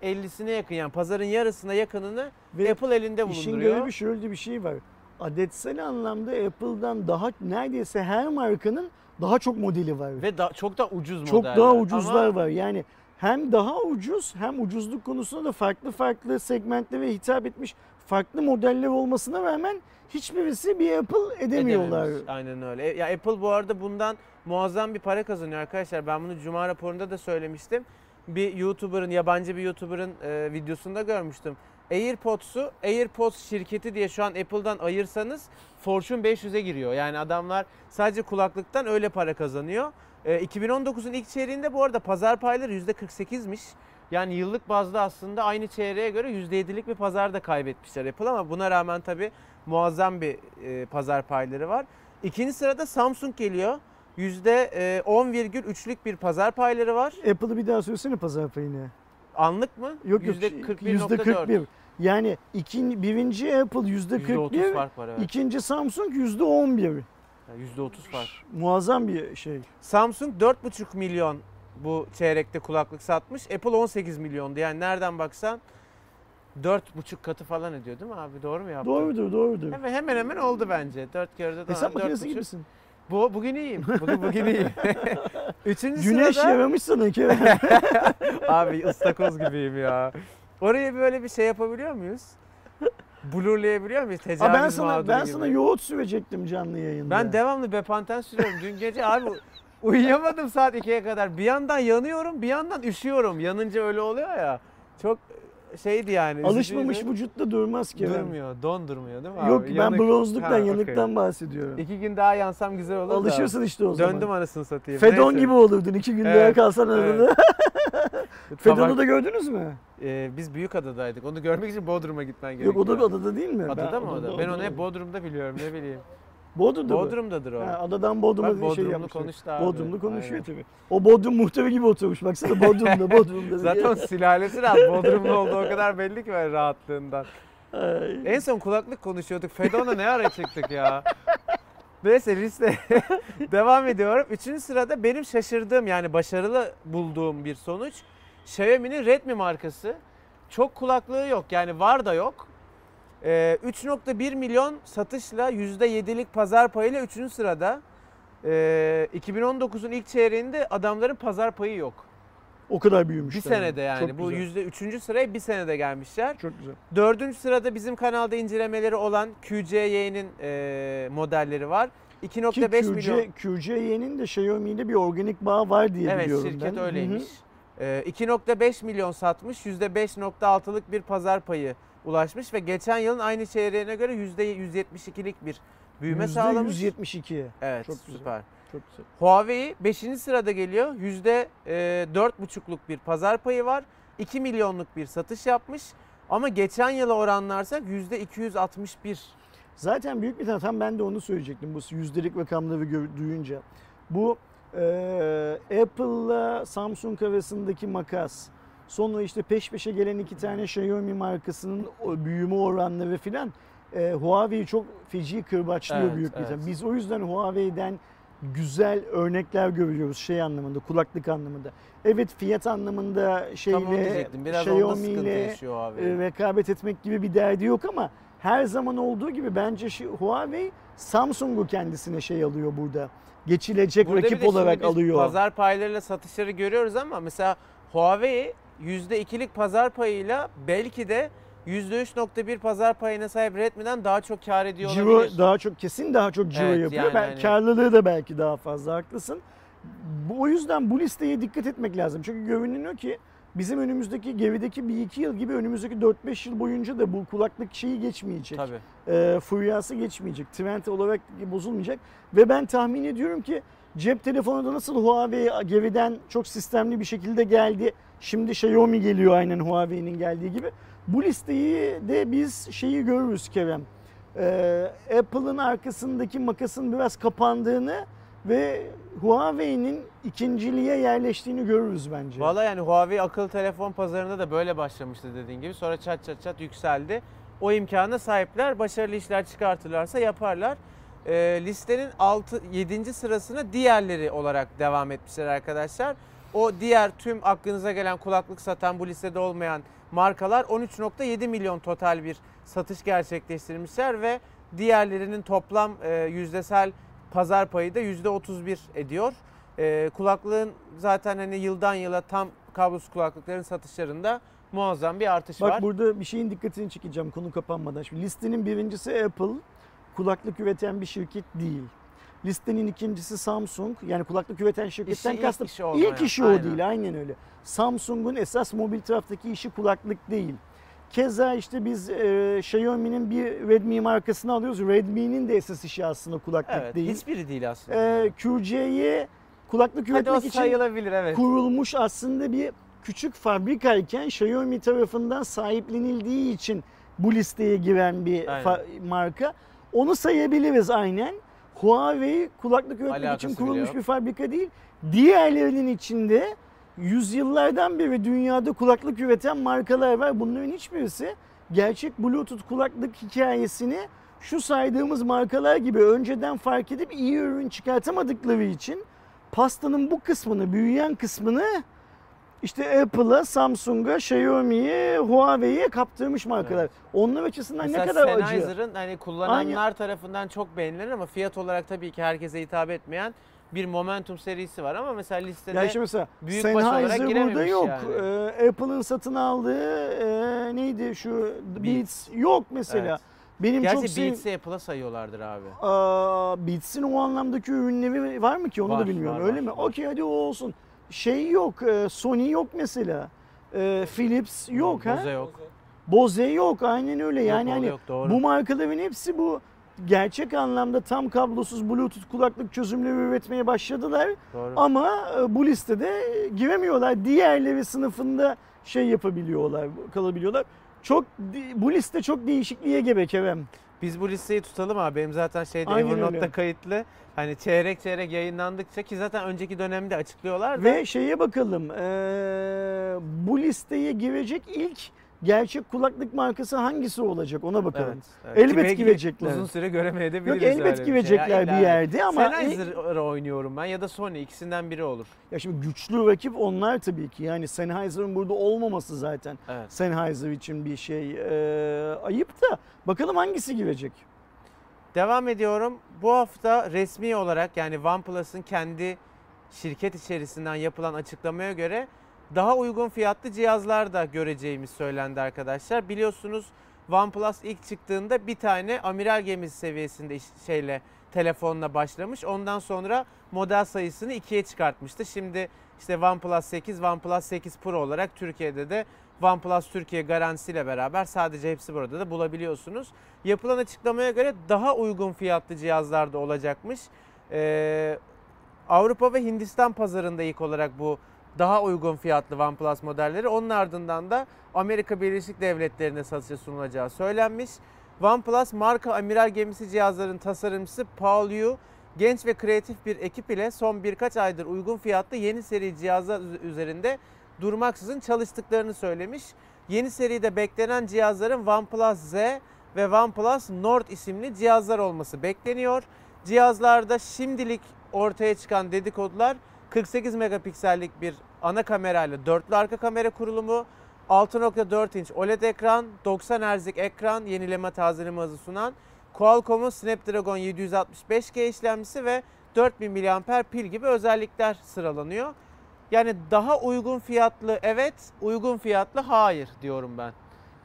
A: %50'sine yakın yani pazarın yarısına yakınını
B: Ve
A: Apple elinde
B: İşin
A: bulunduruyor.
B: görevi şöyle bir şey var. Adetsel anlamda Apple'dan daha neredeyse her markanın daha çok modeli var.
A: Ve da, çok da ucuz
B: çok
A: modeller.
B: daha ucuzlar
A: Ama
B: var. Yani hem daha ucuz hem ucuzluk konusunda da farklı farklı segmentlere hitap etmiş farklı modeller olmasına rağmen hiçbirisi bir Apple edemiyorlar.
A: Edememiş. Aynen öyle. Ya Apple bu arada bundan muazzam bir para kazanıyor arkadaşlar. Ben bunu Cuma raporunda da söylemiştim. Bir YouTuber'ın, yabancı bir YouTuber'ın e, videosunda görmüştüm. AirPods'u AirPods şirketi diye şu an Apple'dan ayırsanız Fortune 500'e giriyor. Yani adamlar sadece kulaklıktan öyle para kazanıyor. E, 2019'un ilk çeyreğinde bu arada pazar payları %48'miş. Yani yıllık bazda aslında aynı çeyreğe göre %7'lik bir pazar da kaybetmişler Apple ama buna rağmen tabii muazzam bir e, pazar payları var. İkinci sırada Samsung geliyor. %10,3'lük bir pazar payları var.
B: Apple'ı bir daha söylesene pazar payını.
A: Anlık mı?
B: Yok yok yüzde 41. Yani ikinci, birinci Apple yüzde
A: 30
B: 41,
A: fark var evet.
B: ikinci Samsung yüzde 11.
A: Yani %30 fark.
B: Muazzam bir şey.
A: Samsung 4,5 milyon bu çeyrekte kulaklık satmış. Apple 18 milyondu. Yani nereden baksan 4,5 katı falan ediyor değil mi abi? Doğru mu yaptım?
B: Doğrudur doğrudur.
A: Hemen hemen hemen oldu bence. 4 kere de
B: Hesap makinesi
A: 4,5.
B: gibisin.
A: Bu bugün iyiyim. Bugün bugün iyiyim. Üçüncü
B: Güneş
A: sırada
B: yaramış sana Kerem.
A: abi ıstakoz gibiyim ya. Oraya böyle bir şey yapabiliyor muyuz? Blurlayabiliyor muyuz? Tecavüz
B: Aa, ben sana ben
A: gibi.
B: sana yoğurt sürecektim canlı yayında.
A: Ben devamlı Bepanten sürüyorum. Dün gece abi uyuyamadım saat 2'ye kadar. Bir yandan yanıyorum, bir yandan üşüyorum. Yanınca öyle oluyor ya. Çok şeydi yani.
B: Alışmamış vücutta durmaz Kerem.
A: Durmuyor, dondurmuyor değil mi
B: Yok
A: abi?
B: ben
A: Yanık-
B: bronzluktan,
A: Ha,
B: yanıktan
A: okey.
B: bahsediyorum.
A: İki gün daha yansam güzel olur da.
B: Alışırsın işte o zaman.
A: Döndüm anasını satayım.
B: Fedon
A: Neyse.
B: gibi olurdun iki gün
A: Evet,
B: daha kalsan
A: evet.
B: arada. Fedon'u
A: Tabak-
B: da gördünüz mü?
A: Ee, biz Büyükada'daydık. Onu görmek için Bodrum'a gitmen
B: Yok
A: gerekiyor.
B: o da adada değil mi?
A: Adada
B: Ben-
A: mı o da? Ben onu hep Bodrum'da biliyorum ne bileyim.
B: Bodrum'da?
A: Bodrum'dadır o.
B: Ha, adadan Bodrum'a
A: Bak
B: bir şey
A: Bodrumlu
B: yapmışlar.
A: konuştu abi.
B: Bodrumlu konuşuyor
A: Aynen.
B: tabii. O Bodrum muhtemel gibi oturmuş. Baksana Bodrum'da, Bodrum'da.
A: Zaten o sülalesi rahat. Bodrumlu olduğu o kadar belli ki ben rahatlığından.
B: Ay.
A: En son kulaklık konuşuyorduk. Fedon'a ne ara çıktık ya? Neyse liste devam ediyorum. Üçüncü sırada benim şaşırdığım yani başarılı bulduğum bir sonuç. Xiaomi'nin Redmi markası. Çok kulaklığı yok yani var da yok. Ee, 3.1 milyon satışla %7'lik pazar payıyla 3. sırada. Ee, 2019'un ilk çeyreğinde adamların pazar payı yok.
B: O kadar büyümüş.
A: Bir senede yani.
B: Çok
A: Bu yüzde üçüncü sıraya bir senede gelmişler.
B: Çok güzel.
A: Dördüncü sırada bizim kanalda incelemeleri olan QCY'nin e, modelleri var.
B: Ki
A: 2.5 milyon.
B: QC, QCY'nin de Xiaomi ile bir organik bağ var diye
A: Evet
B: biliyorum
A: şirket
B: ben.
A: öyleymiş.
B: Hı hı.
A: E, 2.5 milyon satmış. %5.6'lık bir pazar payı ulaşmış ve geçen yılın aynı çeyreğine göre %172'lik bir büyüme
B: Yüzde
A: sağlamış.
B: 172.
A: Evet
B: Çok güzel.
A: süper.
B: Çok güzel.
A: Huawei 5. sırada geliyor. %4.5'luk bir pazar payı var. 2 milyonluk bir satış yapmış. Ama geçen yıla oranlarsak %261.
B: Zaten büyük bir tane tam ben de onu söyleyecektim bu yüzdelik rakamları duyunca. Bu e, Apple'la Samsung arasındaki makas. Sonra işte peş peşe gelen iki tane Xiaomi markasının büyüme oranları filan e, Huawei'yi çok feci kırbaçlıyor
A: Evet,
B: büyük bir
A: evet.
B: Biz o yüzden Huawei'den güzel örnekler görüyoruz şey anlamında, kulaklık anlamında. Evet fiyat anlamında şeyle, Xiaomi ile e, rekabet etmek gibi bir derdi yok ama her zaman olduğu gibi bence şu Huawei Samsung'u kendisine şey alıyor burada. Geçilecek
A: Burada
B: rakip olarak alıyor.
A: Pazar paylarıyla satışları görüyoruz ama mesela Huawei %2'lik pazar payıyla belki de %3.1 pazar payına sahip Redmi'den daha çok kar ediyor
B: Ciro
A: olabilir.
B: daha çok kesin daha çok ciro
A: Evet,
B: yapıyor.
A: yani
B: ben
A: hani-
B: karlılığı da belki daha fazla haklısın. Bu, o yüzden bu listeye dikkat etmek lazım. Çünkü görünüyor ki bizim önümüzdeki gerideki bir iki yıl gibi önümüzdeki 4-5 yıl boyunca da bu kulaklık şeyi geçmeyecek.
A: Tabii.
B: e, furyası geçmeyecek. Trend olarak bozulmayacak. Ve ben tahmin ediyorum ki cep telefonu da nasıl Huawei geriden çok sistemli bir şekilde geldi. Şimdi Xiaomi geliyor aynen Huawei'nin geldiği gibi. Bu listeyi de biz şeyi görürüz Kerem. E, Apple'ın arkasındaki makasın biraz kapandığını ve Huawei'nin ikinciliğe yerleştiğini görürüz bence.
A: Valla yani Huawei akıllı telefon pazarında da böyle başlamıştı dediğin gibi. Sonra çat çat çat yükseldi. O imkana sahipler. Başarılı işler çıkartırlarsa yaparlar. Ee, listenin 6 7. sırasına diğerleri olarak devam etmişler arkadaşlar. O diğer tüm aklınıza gelen kulaklık satan bu listede olmayan markalar 13.7 milyon total bir satış gerçekleştirmişler ve diğerlerinin toplam e, yüzdesel pazar payı da %31 ediyor. E, kulaklığın zaten hani yıldan yıla tam kablosuz kulaklıkların satışlarında muazzam bir artış
B: Bak
A: var.
B: burada bir şeyin dikkatini çekeceğim konu kapanmadan. Şimdi listenin birincisi Apple. Kulaklık üreten bir şirket değil. Listenin ikincisi Samsung. Yani kulaklık üreten şirketten
A: İşi ilk
B: kastım.
A: işi olmayan,
B: İlk işi o
A: aynen.
B: değil. Aynen öyle. Samsung'un esas mobil taraftaki işi kulaklık değil. Keza işte biz e, Xiaomi'nin bir Redmi markasını alıyoruz. Redmi'nin de esas işi aslında kulaklık
A: Evet,
B: değil.
A: hiçbiri değil aslında.
B: E, QC'yi kulaklık
A: Hadi o
B: üretmek için
A: sayılabilir evet.
B: kurulmuş aslında bir küçük fabrikayken Xiaomi tarafından sahiplenildiği için bu listeye giren bir
A: Aynen.
B: fa- marka. Onu sayabiliriz aynen. Huawei kulaklık üretmek
A: Alakası
B: için kurulmuş
A: yok.
B: bir fabrika değil. Diğerlerinin içinde yüzyıllardan beri dünyada kulaklık üreten markalar var. Bunların hiçbirisi gerçek Bluetooth kulaklık hikayesini şu saydığımız markalar gibi önceden fark edip iyi ürün çıkartamadıkları için pastanın bu kısmını, büyüyen kısmını işte Apple'a, Samsung'a, Xiaomi'ye, Huawei'ye kaptırmış markalar.
A: Evet.
B: Onlar açısından
A: Mesela
B: ne kadar acı.
A: Sennheiser'ın hani kullananlar tarafından çok beğenilen ama fiyat olarak tabii ki herkese hitap etmeyen bir Momentum serisi var ama mesela listede
B: Ya işte mesela
A: büyük baş olarak
B: Sennheiser burada
A: girememiş
B: yok.
A: yani.
B: Ee, Apple'ın satın aldığı e, neydi şu Beats, yok mesela.
A: Evet.
B: Benim çok
A: Gerçi
B: sev...
A: Beats'i Apple'a sayıyorlardır abi.
B: Aa, Beats'in o anlamdaki ürünleri var mı ki onu
A: Var,
B: da bilmiyorum
A: var,
B: öyle
A: var,
B: mi? Okey hadi o olsun. Şey yok, e, Sony yok mesela. E, Philips yok ha.
A: Bose yok.
B: Bose yok aynen öyle. Yani
A: yok,
B: hani
A: yok, doğru.
B: bu markaların hepsi bu gerçek anlamda tam kablosuz Bluetooth kulaklık çözümleri üretmeye başladılar.
A: Doğru.
B: Ama e, bu listede giremiyorlar. Diğerleri sınıfında şey yapabiliyorlar, kalabiliyorlar. Çok bu liste çok değişikliğe gebe Kerem.
A: Biz bu listeyi tutalım abi. Benim zaten şeyde
B: Aynen
A: Evernote'da
B: öyle.
A: kayıtlı. Hani çeyrek çeyrek yayınlandıkça ki zaten önceki dönemde açıklıyorlar da.
B: Ve şeye bakalım. e, bu listeye girecek ilk gerçek kulaklık markası hangisi olacak ona bakalım.
A: Evet, evet.
B: Elbet
A: Ki belki
B: girecekler.
A: Uzun süre göremeyebiliriz.
B: Yok elbet
A: bir şey.
B: girecekler
A: Ya
B: bir yerde ama ilk-
A: Sennheiser'ı oynuyorum ben ya da Sony ikisinden biri olur.
B: ya şimdi güçlü rakip onlar tabii ki. Yani Sennheiser'ın burada olmaması zaten
A: Evet.
B: Sennheiser için bir şey e, ayıp da bakalım hangisi girecek.
A: Devam ediyorum. Bu hafta resmi olarak yani OnePlus'ın kendi şirket içerisinden yapılan açıklamaya göre daha uygun fiyatlı cihazlar da göreceğimiz söylendi arkadaşlar. Biliyorsunuz OnePlus ilk çıktığında bir tane amiral gemisi seviyesinde şeyle telefonla başlamış. Ondan sonra model sayısını ikiye çıkartmıştı. Şimdi işte OnePlus 8, OnePlus 8 Pro olarak Türkiye'de de OnePlus Türkiye garantisiyle beraber sadece hepsi burada da bulabiliyorsunuz. Yapılan açıklamaya göre daha uygun fiyatlı cihazlar da olacakmış. Ee, Avrupa ve Hindistan pazarında ilk olarak bu daha uygun fiyatlı OnePlus modelleri. Onun ardından da Amerika Birleşik Devletleri'ne satışa sunulacağı söylenmiş. OnePlus marka amiral gemisi cihazların tasarımcısı Paul Yu genç ve kreatif bir ekip ile son birkaç aydır uygun fiyatlı yeni seri cihazlar üz- üzerinde durmaksızın çalıştıklarını söylemiş. Yeni seride beklenen cihazların OnePlus Z ve OnePlus Nord isimli cihazlar olması bekleniyor. Cihazlarda şimdilik ortaya çıkan dedikodular 48 megapiksellik bir ana kamerayla dörtlü arka kamera kurulumu, 6.4 inç OLED ekran, 90 Hz'lik ekran, yenileme tazeleme hızı sunan Qualcomm'un Snapdragon 765G işlemcisi ve 4000 mAh pil gibi özellikler sıralanıyor. Yani daha uygun fiyatlı evet, uygun fiyatlı hayır diyorum ben.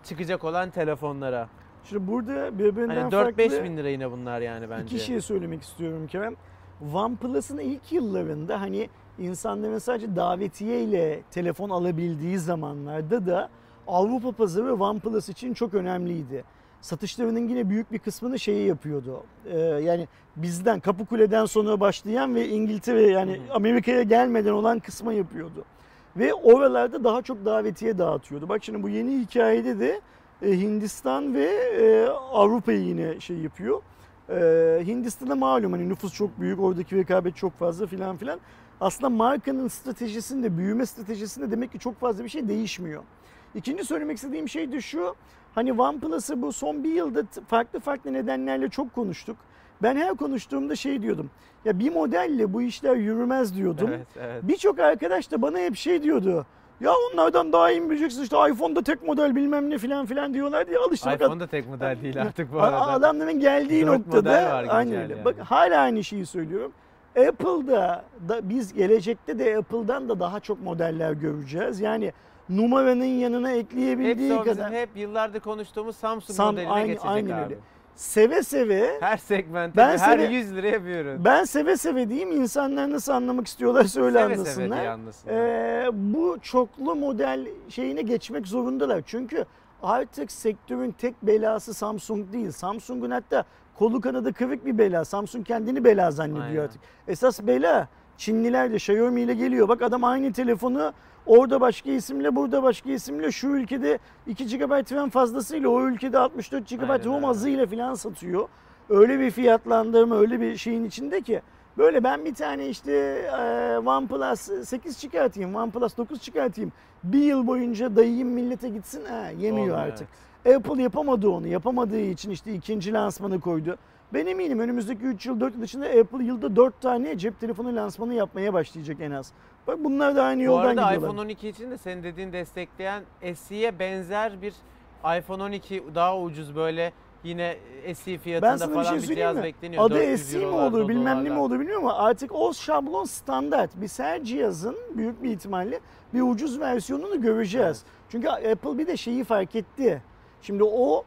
A: Çıkacak olan telefonlara.
B: Şimdi burada birbirinden
A: Hani
B: farklı
A: 4-5 bin lira yine bunlar yani bence.
B: iki şey söylemek istiyorum Kerem. OnePlus'ın ilk yıllarında hani insanların sadece davetiye ile telefon alabildiği zamanlarda da Avrupa pazarı OnePlus için çok önemliydi. Satışlarının yine büyük bir kısmını şeyi yapıyordu. Ee, yani bizden Kapıkule'den sonra başlayan ve İngiltere yani. Amerika'ya gelmeden olan kısma yapıyordu. Ve oralarda daha çok davetiye dağıtıyordu. Bak şimdi bu yeni hikayede de e, Hindistan ve e, Avrupa'yı yine şey yapıyor. E, Hindistan'da malum hani nüfus çok büyük, oradaki rekabet çok fazla filan filan. Aslında markanın stratejisinde, büyüme stratejisinde demek ki çok fazla bir şey değişmiyor. İkinci söylemek istediğim şey de şu. Hani OnePlus'ı bu son bir yılda farklı farklı nedenlerle çok konuştuk. Ben her konuştuğumda şey diyordum. Ya bir modelle bu işler yürümez diyordum.
A: Evet, evet.
B: Birçok arkadaş da bana hep şey diyordu. Ya onlardan daha iyi mi bileceksin işte iPhone'da tek model bilmem ne filan filan diyorlar diye alıştım.
A: iPhone da tek model değil artık bu arada.
B: Adamların geldiği
A: Dört
B: noktada aynı öyle.
A: yani.
B: Bak hala aynı şeyi söylüyorum. Apple'da da biz gelecekte de Apple'dan da daha çok modeller göreceğiz. Yani numaranın yanına ekleyebildiği
A: bizim
B: kadar
A: hep yıllardır konuştuğumuz Samsung
B: Sam-
A: modeline
B: aynı-
A: geçecek
B: aynen
A: abi.
B: öyle. Seve seve
A: Her segmente,
B: Ben
A: her
B: seni-
A: 100 liraya bir ürün.
B: ben seve seve diyeyim insanlar nasıl anlamak istiyorlarsa öyle
A: Seve seve
B: anlasınlar.
A: diye anlasınlar.
B: Ee, bu çoklu model şeyine geçmek zorundalar. Çünkü artık sektörün tek belası Samsung değil. Samsung'un hatta kolu kanadı kırık bir bela. Samsung kendini bela zannediyor
A: Aynen.
B: artık. Esas bela Çinliler de Xiaomi ile geliyor. Bak adam aynı telefonu orada başka isimle burada başka isimle şu ülkede 2 GB RAM fazlasıyla o ülkede 64 GB
A: Aynen
B: ROM
A: öyle.
B: azıyla falan satıyor. Öyle bir fiyatlandırma öyle bir şeyin içinde ki Böyle ben bir tane işte e, OnePlus 8 çıkartayım, OnePlus 9 çıkartayım. Bir yıl boyunca dayayım millete gitsin. Ha, yemiyor
A: Olmuyor,
B: artık. Apple yapamadı onu. Yapamadığı için işte ikinci lansmanı koydu. Ben eminim önümüzdeki 3 yıl 4 yıl içinde Apple yılda 4 tane cep telefonu lansmanı yapmaya başlayacak en az. Bak bunlar da aynı
A: Bu
B: yoldan
A: arada
B: gidiyorlar.
A: iPhone 12 için de senin dediğin destekleyen SE'ye benzer bir iPhone 12 daha ucuz böyle yine SE
B: Ben
A: fiyatında
B: sana bir
A: falan
B: şey
A: bir, cihaz
B: mi?
A: bekleniyor.
B: Adı
A: 400
B: SE mi olur bilmem ne mi olur bilmiyorum ama artık o şablon standart. Biz her cihazın büyük bir ihtimalle bir ucuz versiyonunu göreceğiz. Çünkü Apple bir de şeyi fark etti. Şimdi o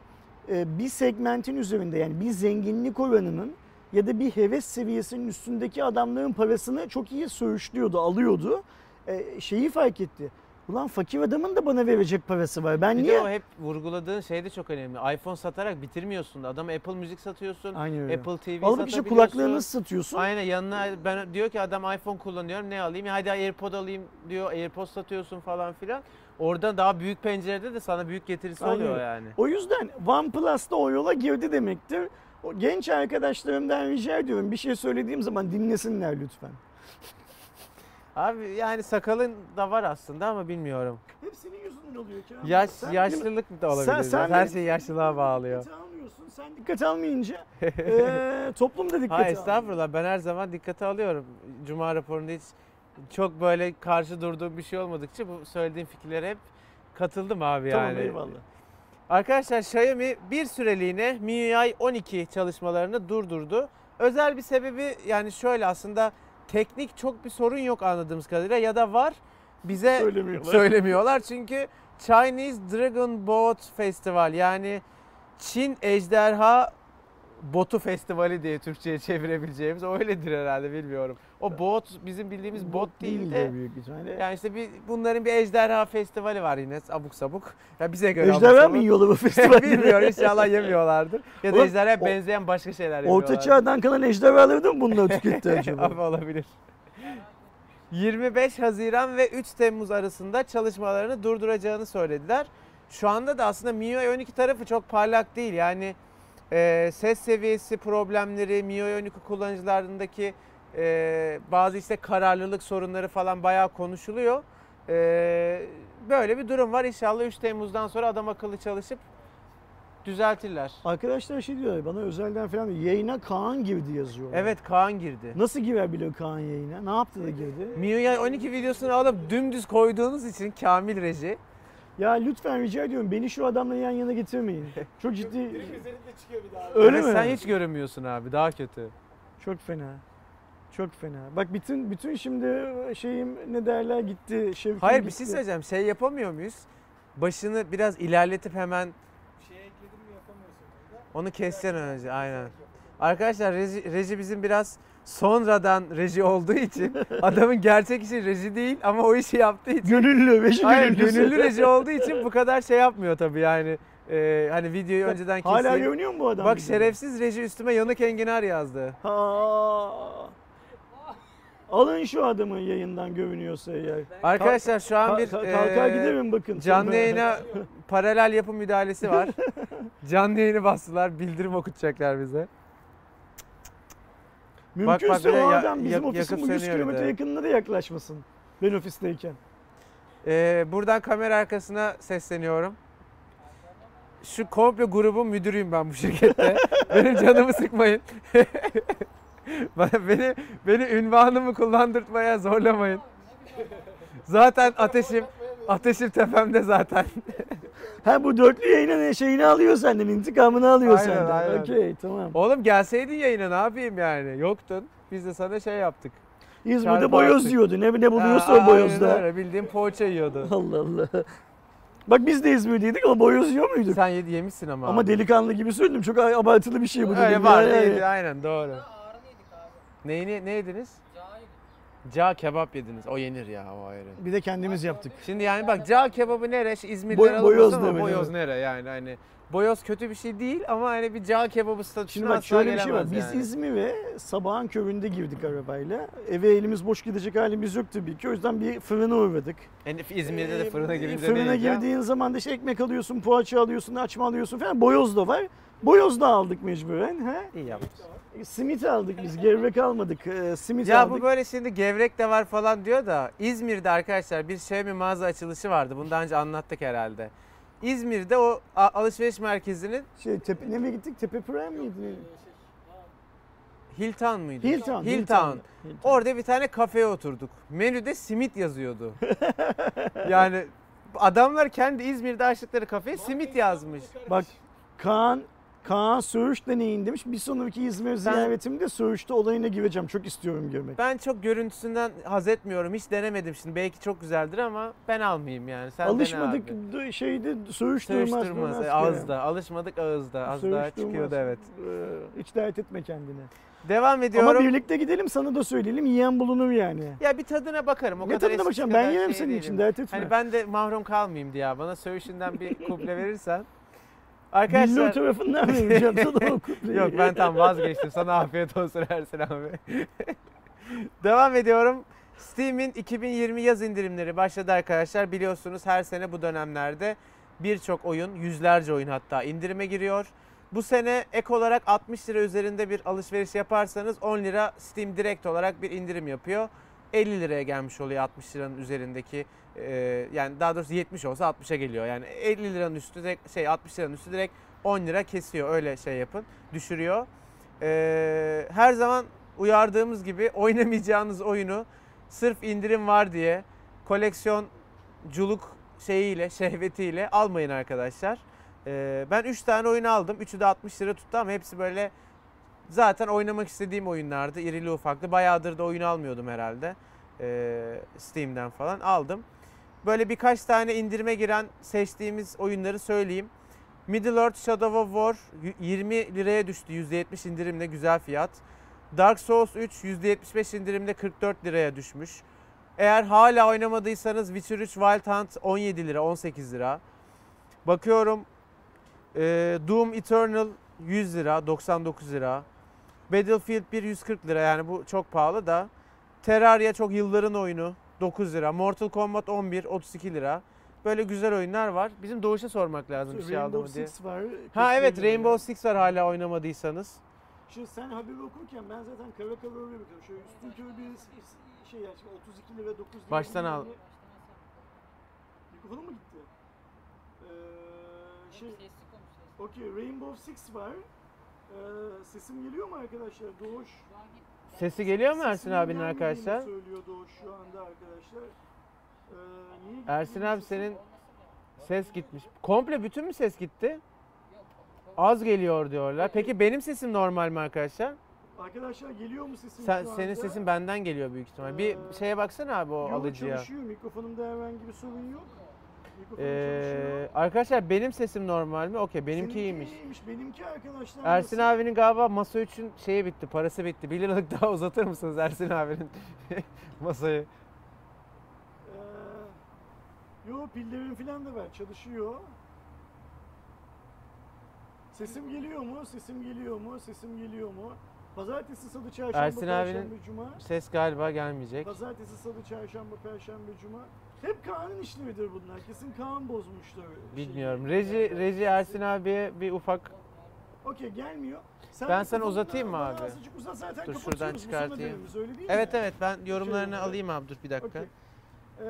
B: e, bir segmentin üzerinde yani bir zenginlik oranının ya da bir heves seviyesinin üstündeki adamların parasını çok iyi söğüşlüyordu, alıyordu. E, şeyi fark etti. Ulan fakir adamın da bana verecek parası var. Ben
A: Bir
B: niye?
A: de o hep vurguladığın şey de çok önemli. iPhone satarak bitirmiyorsun da. Adam Apple Müzik satıyorsun.
B: Aynen öyle.
A: Apple TV
B: Alıp işte kulaklığını satıyorsun.
A: Aynen yanına ben diyor ki adam iPhone kullanıyorum ne alayım? Hadi AirPod alayım diyor. AirPod satıyorsun falan filan. Orada daha büyük pencerede de sana büyük getirisi
B: Aynen
A: oluyor yani.
B: O yüzden OnePlus da o yola girdi demektir. O genç arkadaşlarımdan rica ediyorum bir şey söylediğim zaman dinlesinler lütfen.
A: Abi yani sakalın da var aslında ama bilmiyorum.
B: Hep senin yüzünden oluyor ki.
A: Yaş
B: Sen
A: yaşlılık da olabilir.
B: Sen- sen
A: Her
B: benim-
A: şey yaşlılığa bağlıyor.
B: Dikkate almıyorsun. Sen dikkat almayınca eee toplum da dikkate
A: Hayır estağfurullah ben her zaman dikkate alıyorum. Cuma raporunda hiç çok böyle karşı durduğum bir şey olmadıkça bu söylediğim fikirlere hep katıldım abi
B: Tamam
A: yani.
B: eyvallah.
A: Arkadaşlar Xiaomi bir süreliğine MIUI 12 çalışmalarını durdurdu. Özel bir sebebi yani şöyle aslında teknik çok bir sorun yok anladığımız kadarıyla ya da var bize
B: Söylemiyorlar.
A: söylemiyorlar çünkü Chinese Dragon Boat Festival yani Çin Ejderha Botu Festivali diye Türkçe'ye çevirebileceğimiz öyledir herhalde bilmiyorum. O bot bizim bildiğimiz bot, değil de
B: büyük ihtimalle.
A: yani işte bir bunların bir ejderha festivali var yine abuk sabuk. Ya bize göre
B: Ejderha mı yiyorlar bu festivalde?
A: Bilmiyorum inşallah yemiyorlar,dır Ya da
B: Oğlum,
A: ejderhaya
B: o-
A: benzeyen başka şeyler yiyorlar.
B: Orta çağdan kalan ejderhaları da mı bunlar tüketti acaba?
A: Abi olabilir. 25 Haziran ve 3 Temmuz arasında çalışmalarını durduracağını söylediler. Şu anda da aslında MIUI 12 tarafı çok parlak değil. Yani e, ses seviyesi problemleri, 12 kullanıcılarındaki e, bazı işte kararlılık sorunları falan bayağı konuşuluyor. E, böyle bir durum var. İnşallah 3 Temmuz'dan sonra adam akıllı çalışıp düzeltirler.
B: Arkadaşlar şey diyorlar bana özelden falan diyor. Yayına Kaan girdi yazıyor.
A: Evet Kaan girdi.
B: Nasıl girer biliyor Kaan yayına? Ne yaptı da girdi?
A: MIUI 12 videosunu alıp dümdüz koyduğunuz için Kamil Reji.
B: Ya lütfen rica ediyorum beni şu adamla yan yana getirmeyin. Çok ciddi.
C: Direkt üzerinde çıkıyor bir daha.
B: Öyle
A: Evet,
B: mi?
A: Sen hiç görünmüyorsun abi daha kötü.
B: Çok fena. Çok fena. Bak bütün bütün şimdi şeyim ne derler gitti. Şevkim
A: Hayır bir
B: gitti.
A: şey söyleyeceğim. Şey yapamıyor muyuz? Başını biraz ilerletip hemen
C: Bir şeye ekledin mi yapamıyorsun
A: onu keseceksin önce. Aynen. Arkadaşlar reji, reji bizim biraz sonradan reji olduğu için adamın gerçek işi reji değil ama o işi yaptığı için
B: Gönüllü, beşi
A: Hayır
B: gönüllüsü.
A: gönüllü reji olduğu için bu kadar şey yapmıyor tabii yani. Ee, hani videoyu önceden
B: Hala
A: keseyim.
B: görünüyor mu bu adam?
A: Bak
B: bize?
A: şerefsiz reji üstüme yanık enginar yazdı.
B: Ha. Alın şu adamı yayından görünüyorsa eğer.
A: Arkadaşlar şu an bir
B: ka- kalkar
A: ee,
B: giderim bakın.
A: canlı yayına paralel yapım müdahalesi var. canlı yayını bastılar. Bildirim okutacaklar bize.
B: Mümkünse
A: bak, bir de
B: o
A: ya-
B: adam bizim
A: yak-
B: ofisin
A: yakıp
B: bu 100
A: sönüyor bir
B: kilometre yakınına da yaklaşmasın. Ben ofisteyken.
A: Ee, buradan kamera arkasına sesleniyorum. Şu komple grubun müdürüyüm ben bu şirkette. Benim canımı sıkmayın. Bana- beni beni ünvanımı kullandırtmaya zorlamayın. Zaten ateşim ateşim tepemde zaten.
B: Ha bu dörtlü yayına ne şeyini alıyor senden, intikamını alıyor
A: Aynen,
B: senden.
A: aynen.
B: Okey tamam.
A: Oğlum gelseydin yayına ne yapayım yani? Yoktun. Biz de sana şey yaptık.
B: İzmir'de
A: çarpı
B: boyoz
A: attık.
B: yiyordu. Ne, ne buluyorsa
A: Ha,
B: o boyozda.
A: aynen öyle. Bildiğin poğaça yiyordu.
B: Allah Allah. Bak biz de İzmir'deydik ama boyoz yiyor muyduk?
A: Sen yedi yemişsin ama.
B: Ama
A: abi.
B: delikanlı gibi söyledim. Çok abartılı bir şey bu
A: Öyle
B: dedim.
A: var.
B: Yani-
A: yedi, aynen doğru.
D: Ağrını yedik abi.
A: Neyini ne yediniz?
D: Cağı yedik.
A: Ca kebap yediniz. O yenir ya o ayrı.
B: Bir de kendimiz yaptık.
A: Şimdi yani bak ca kebabı nere? İzmir'den
B: Boy- boyoz
A: ama boyoz nere yani hani. Boyoz kötü bir şey değil ama hani bir ca kebabı statüsüne
B: Şimdi bak
A: asla
B: şöyle bir şey var.
A: gelemez
B: Biz
A: yani.
B: İzmir'e sabahın köründe girdik arabayla. Eve elimiz boş gidecek halimiz yok tabii ki. O yüzden bir fırına uğradık.
A: Yani İzmir'de de
B: Ee,
A: fırına girince
B: Fırına girdiğin zaman da işte ekmek alıyorsun, poğaça alıyorsun, açma alıyorsun falan. Boyoz da var. Boyoz da aldık mecburen. He?
A: İyi yapmışsın.
B: Simit aldık biz. Gevrek almadık. Ee, simit
A: Ya
B: aldık.
A: bu böyle şimdi gevrek de var falan diyor da İzmir'de arkadaşlar bir Xiaomi mağaza açılışı vardı. Bunu daha önce anlattık herhalde. İzmir'de o alışveriş merkezinin
B: Şey, tepe, nereye gittik? Tepe Prime miydi?
A: Hilltown muydu?
B: Hilltown.
A: Hilltown. Orada bir tane kafeye oturduk. Menüde simit yazıyordu. yani adamlar kendi İzmir'de açtıkları kafeye simit yazmış.
B: Bak Kaan Kaan Söğüş deneyin demiş. Bir sonraki İzmir ziyaretimde Söğüş'te olayına gireceğim. Çok istiyorum girmek.
A: Ben çok görüntüsünden haz etmiyorum. Hiç denemedim şimdi. Belki çok güzeldir ama ben almayayım yani. Sen
B: Alışmadık
A: dene abi.
B: d- şeyde Söğüş
A: Söğüş
B: durmaz.
A: durmaz.
B: durmaz
A: E,
B: ki.
A: ağızda. Alışmadık ağızda. Az
B: Söğüş
A: daha
B: durmaz.
A: çıkıyordu evet.
B: Ee, hiç dert etme kendine.
A: Devam ediyorum.
B: Ama birlikte gidelim sana da söyleyelim. Yiyen bulunur yani.
A: Ya bir tadına bakarım. O
B: ne
A: kadar
B: tadına
A: eskisi
B: bakacağım?
A: kadar
B: Ben yerim
A: şey
B: senin
A: değilim.
B: için dert etme.
A: Hani ben de mahrum kalmayayım diye. Bana söğüşünden bir kuple verirsen. Arkadaşlar
B: tarafından vereceğim sana o kupleyi.
A: Yok ben tam vazgeçtim. Sana afiyet olsun Ersin abi. Devam ediyorum. Steam'in 2020 yaz indirimleri başladı arkadaşlar. Biliyorsunuz her sene bu dönemlerde birçok oyun, yüzlerce oyun hatta indirime giriyor. Bu sene ek olarak 60 lira üzerinde bir alışveriş yaparsanız 10 lira Steam direkt olarak bir indirim yapıyor. 50 liraya gelmiş oluyor 60 liranın üzerindeki e, yani daha doğrusu 70 olsa 60'a geliyor. Yani 50 liranın üstü direkt şey 60 liranın üstü direkt 10 lira kesiyor öyle şey yapın düşürüyor. E, her zaman uyardığımız gibi oynamayacağınız oyunu sırf indirim var diye koleksiyonculuk şeyiyle şehvetiyle almayın arkadaşlar. E, ben 3 tane oyun aldım. Üçü de 60 lira tuttu ama hepsi böyle zaten oynamak istediğim oyunlardı. İrili ufaklı. Bayağıdır da oyun almıyordum herhalde. Ee, Steam'den falan aldım. Böyle birkaç tane indirime giren seçtiğimiz oyunları söyleyeyim. Middle Earth Shadow of War y- 20 liraya düştü. %70 indirimle güzel fiyat. Dark Souls 3 %75 indirimle 44 liraya düşmüş. Eğer hala oynamadıysanız Witcher 3 Wild Hunt 17 lira 18 lira. Bakıyorum ee, Doom Eternal 100 lira 99 lira. Battlefield 1 140 lira yani bu çok pahalı da. Terraria çok yılların oyunu 9 lira. Mortal Kombat 11 32 lira. Böyle güzel oyunlar var. Bizim Doğuş'a sormak lazım bir şey aldı mı
B: Rainbow
A: diye.
B: Six var.
A: Ha evet Rainbow. Six var hala oynamadıysanız.
B: Şu sen haberi okurken ben zaten kara kara öyle bakıyorum. Şöyle üstün körü bir şey yani 32 lira 9 lira.
A: Baştan al.
B: Mikrofonu mu gitti? Ee, şey. Okey Rainbow Six var. Ee, sesim geliyor mu arkadaşlar? Doğuş.
A: Sesi geliyor mu Ersin
B: Sesinin
A: abinin
B: gelmediğini
A: arkadaşlar?
B: Söylüyor Doğuş şu anda arkadaşlar. Ee, niye
A: Ersin abi senin ses gitmiş. Komple bütün mü ses gitti? Az geliyor diyorlar. Peki benim sesim normal mi arkadaşlar?
B: Arkadaşlar geliyor mu sesim
A: Sen,
B: şu
A: senin
B: anda?
A: sesin benden geliyor büyük ihtimal. Bir
B: Ee,
A: şeye baksana abi o
B: Yo,
A: alıcıya.
B: çalışıyor. Mikrofonumda herhangi bir sorun yok. Mikrofon
A: Ee,
B: çalışıyor.
A: arkadaşlar benim sesim normal mi? Okey benimki
B: Seninki
A: iyiymiş.
B: iyiymiş. Benimki arkadaşlar
A: Ersin
B: nasıl?
A: abinin galiba masa 3'ün şeyi bitti, parası bitti. 1 liralık daha uzatır mısınız Ersin abinin masayı?
B: Ee, yo pillerin falan da var. Çalışıyor. Sesim geliyor mu? Sesim geliyor mu? Sesim geliyor mu? Pazartesi, salı, çarşamba,
A: Ersin
B: perşembe,
A: abinin-
B: cuma.
A: Ses galiba gelmeyecek.
B: Pazartesi, salı, çarşamba, perşembe, cuma. Hep Kaan'ın işlemidir bunlar. Kesin Kaan bozmuştur. şeyi.
A: Bilmiyorum. Reji, Reji Ersin abiye bir ufak
B: Okey gelmiyor. Sen
A: Ben sana uzatayım mı abi?
B: Azıcık uzat zaten
A: Dur, şuradan çıkartayım.
B: öyle değil
A: Evet
B: mi?
A: evet ben yorumlarını
B: Şöyle.
A: alayım abi dur bir dakika.
B: Okey. Ee,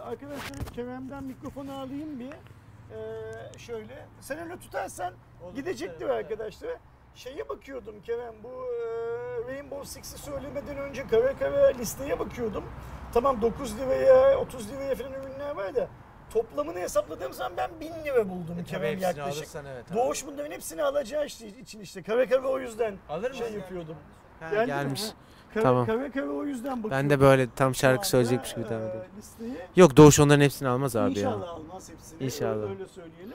B: arkadaşlar Kerem'den mikrofonu alayım bir. Ee, şöyle. Sen öyle tutarsan gidecektir arkadaşlar. Şeye bakıyordum Kerem bu e, Rainbow Six'i söylemeden önce kara kara listeye bakıyordum. Tamam 9 liraya 30 liraya falan ürünler var da toplamını hesapladığım zaman ben 1000 lira buldum Kerem yaklaşık.
A: evet.
B: Doğuş bunların hepsini alacağı işte, için işte kara kara o yüzden
A: Alır
B: şey yapıyordum.
A: Ha,
B: Geldi mi?
A: gelmiş.
B: Ha, Kara,
A: Tamam.
B: kara kara o yüzden bakıyordum.
A: Ben de böyle tam şarkı söyleyecekmiş gibi devam
B: e,
A: ediyorum.
B: Listeyi
A: Yok Doğuş onların hepsini almaz abi
B: İnşallah
A: ya.
B: almaz hepsini.
A: İnşallah.
B: Öyle, öyle söyleyelim.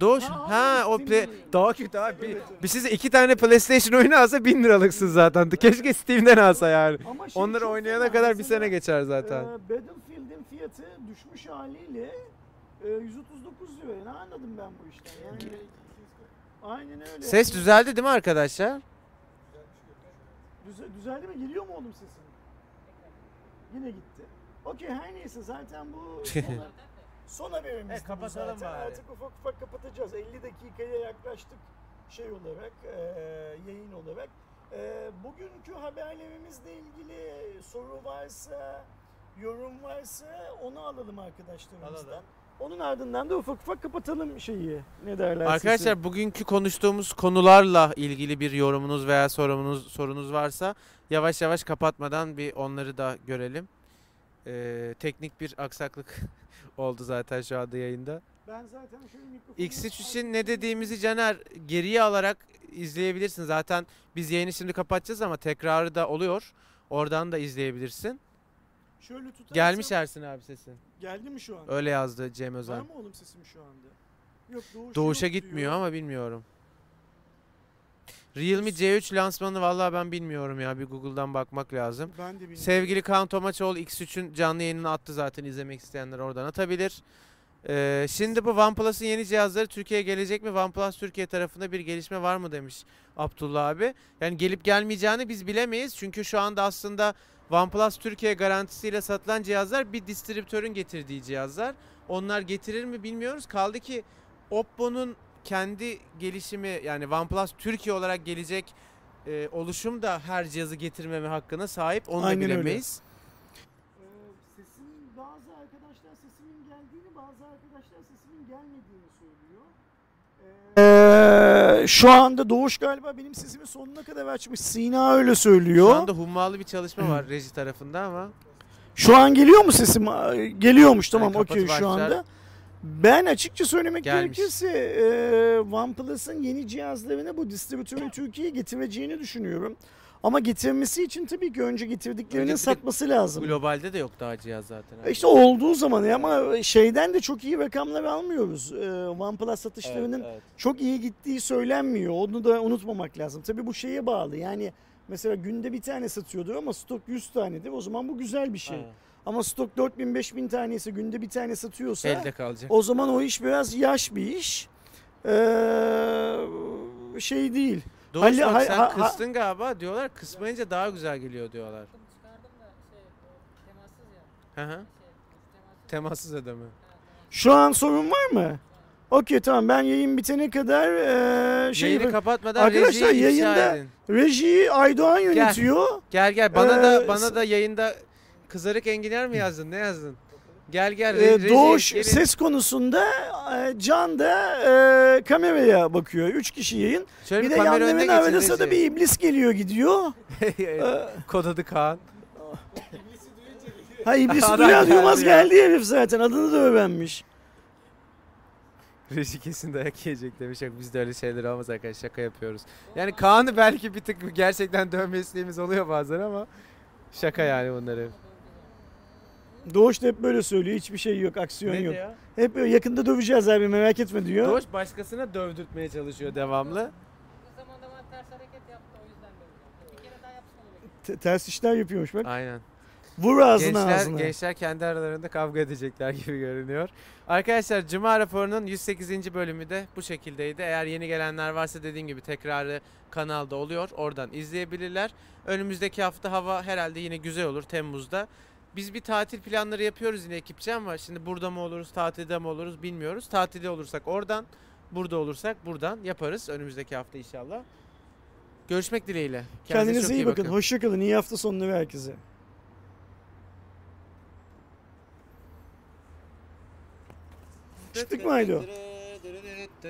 A: Doğuş
B: Ha,
A: ha o play, daha kötü abi. Bir, bir size iki tane PlayStation oyunu alsa 1000 liralıksın zaten. Keşke Steam'den alsa yani.
B: Ama
A: Onları
B: çok
A: oynayana
B: fena.
A: kadar bir
B: Mesela,
A: sene geçer zaten.
B: e, Battlefield'in fiyatı düşmüş haliyle e, 139 lira. Ne anladım ben bu işten? Yani Aynen öyle.
A: Ses düzeldi değil mi arkadaşlar?
B: Düze- düzeldi mi? Geliyor mu oğlum sesin? Yine gitti. Okey her neyse zaten bu son, haberimiz.
A: Evet, kapatalım
B: zaten.
A: bari.
B: Artık ufak ufak kapatacağız. 50 dakikaya yaklaştık şey olarak, e, yayın olarak. E, bugünkü haberlerimizle ilgili soru varsa, yorum varsa onu alalım arkadaşlarımızdan.
A: Alalım.
B: Onun ardından da ufak ufak kapatalım şeyi. Ne derler
A: Arkadaşlar bugünkü konuştuğumuz konularla ilgili bir yorumunuz veya sorunuz sorunuz varsa yavaş yavaş kapatmadan bir onları da görelim. Ee, teknik bir aksaklık oldu zaten şu anda yayında.
B: Ben zaten şöyle mikrofonu...
A: X3 için ne dediğimizi Caner geriye alarak izleyebilirsin. Zaten biz yayını şimdi kapatacağız ama tekrarı da oluyor. Oradan da izleyebilirsin.
B: Şöyle tutarsam...
A: Gelmiş Ersin abi sesin.
B: Geldi mi şu an?
A: Öyle yazdı Cem
B: Var
A: Özen.
B: mı oğlum sesim şu anda? Yok doğuş
A: Doğuşa
B: yok
A: gitmiyor
B: diyor.
A: ama bilmiyorum. Realme C3 lansmanı vallahi ben bilmiyorum ya. Bir Google'dan bakmak lazım.
B: Ben de bilmiyorum.
A: Sevgili Kaan Tomaçoğlu X3'ün canlı yayınını attı zaten izlemek isteyenler oradan atabilir. Ee, şimdi bu OnePlus'ın yeni cihazları Türkiye'ye gelecek mi? OnePlus Türkiye tarafında bir gelişme var mı demiş Abdullah abi. Yani gelip gelmeyeceğini biz bilemeyiz. Çünkü şu anda aslında OnePlus Türkiye garantisiyle satılan cihazlar bir distribütörün getirdiği cihazlar. Onlar getirir mi bilmiyoruz. Kaldı ki Oppo'nun kendi gelişimi yani OnePlus Türkiye olarak gelecek e, oluşum da her cihazı getirmeme hakkına sahip. Onu
B: Aynen
A: da
B: öyle.
A: bilemeyiz.
B: Ee, sesin bazı arkadaşlar sesimin geldiğini bazı arkadaşlar sesimin gelmediğini söylüyor. Ee, şu anda Doğuş galiba benim sesimi sonuna kadar açmış. Sina öyle söylüyor.
A: Şu anda hummalı bir çalışma var reji tarafında ama
B: Şu an geliyor mu sesim? Geliyormuş tamam
A: kapatıp
B: okey şu anda. Ben açıkça söylemek
A: Gelmiş.
B: gerekirse e, OnePlus'ın yeni cihazlarını bu distribütörün Türkiye'ye getireceğini düşünüyorum. Ama getirmesi için tabii ki önce getirdiklerini
A: Önce bir de
B: satması lazım.
A: globalde de yok daha cihaz zaten. abi.
B: E İşte olduğu zaman ya ama şeyden de çok iyi rakamlar almıyoruz. Ee, OnePlus satışlarının
A: Evet,
B: çok iyi gittiği söylenmiyor. Onu da unutmamak lazım. Tabii bu şeye bağlı. Yani mesela günde bir tane satıyordur ama stok 100 tanedir. O zaman bu güzel bir şey.
A: Ha,
B: Ama stok 4000 5000 tanesi günde bir tane satıyorsa
A: Elde kalacak.
B: o zaman o iş biraz yaş bir iş. Ee, şey değil.
A: Bak
B: ha-
A: sen
B: ha- ha-
A: kıstın galiba diyorlar. Kısmayınca daha güzel geliyor diyorlar.
D: Da şey o temassız ya.
A: Hı hı.
D: Temassız.
A: Ödeme.
B: Şu an sorun var mı? Okey tamam ben yayın bitene kadar ee, şey
A: Yayını kapatmadan
B: Arkadaşlar, yayında-
A: edin.
B: rejiyi Aydoğan yönetiyor.
A: Gel gel bana da
B: Ee,
A: bana
B: s-
A: da yayında kızarık enginar mı yazdın? Ne yazdın? Gel gel.
B: Ee,
A: re-
B: Doğuş
A: gelin.
B: ses konusunda e, Can da e, kameraya bakıyor. Üç kişi yayın.
A: Şöyle
B: bir de
A: kamera önüne
B: demene
A: geçin
B: arada da bir iblis geliyor gidiyor. Ee,
A: Kod adı Kaan.
B: ha iblisi
A: Adam
B: duyar
A: geldi
B: duymaz
A: ya.
B: geldi herif zaten. Adını da öğrenmiş.
A: Reji kesin dayak yiyecek demiş. Yok biz de öyle şeyler olmaz arkadaşlar şaka yapıyoruz. Yani Kaan'ı belki bir tık gerçekten dövme isteğimiz oluyor bazen ama şaka yani bunları.
B: Doğuş da hep böyle söylüyor. Hiçbir şey yok, aksiyon
A: Ne
B: yok.
A: diyor?
B: Hep böyle yakında döveceğiz abi merak etme diyor.
A: Doğuş başkasına dövdürtmeye çalışıyor devamlı.
B: Ters işler yapıyormuş bak.
A: Aynen.
B: Vur ağzına
A: Gençler,
B: ağzına.
A: gençler kendi aralarında kavga edecekler gibi görünüyor. Arkadaşlar Cuma raporunun 108. bölümü de bu şekildeydi. Eğer yeni gelenler varsa dediğim gibi tekrarı kanalda oluyor. Oradan izleyebilirler. Önümüzdeki hafta hava herhalde yine güzel olur Temmuz'da. Biz bir tatil planları yapıyoruz yine ekipçe ama şimdi burada mı oluruz, tatilde mi oluruz bilmiyoruz. Tatilde olursak oradan, burada olursak buradan yaparız önümüzdeki hafta inşallah. Görüşmek dileğiyle.
B: Kendinize
A: çok
B: iyi bakın. Hoşça kalın. İyi hafta sonları herkese. Çıktık mı Aydo?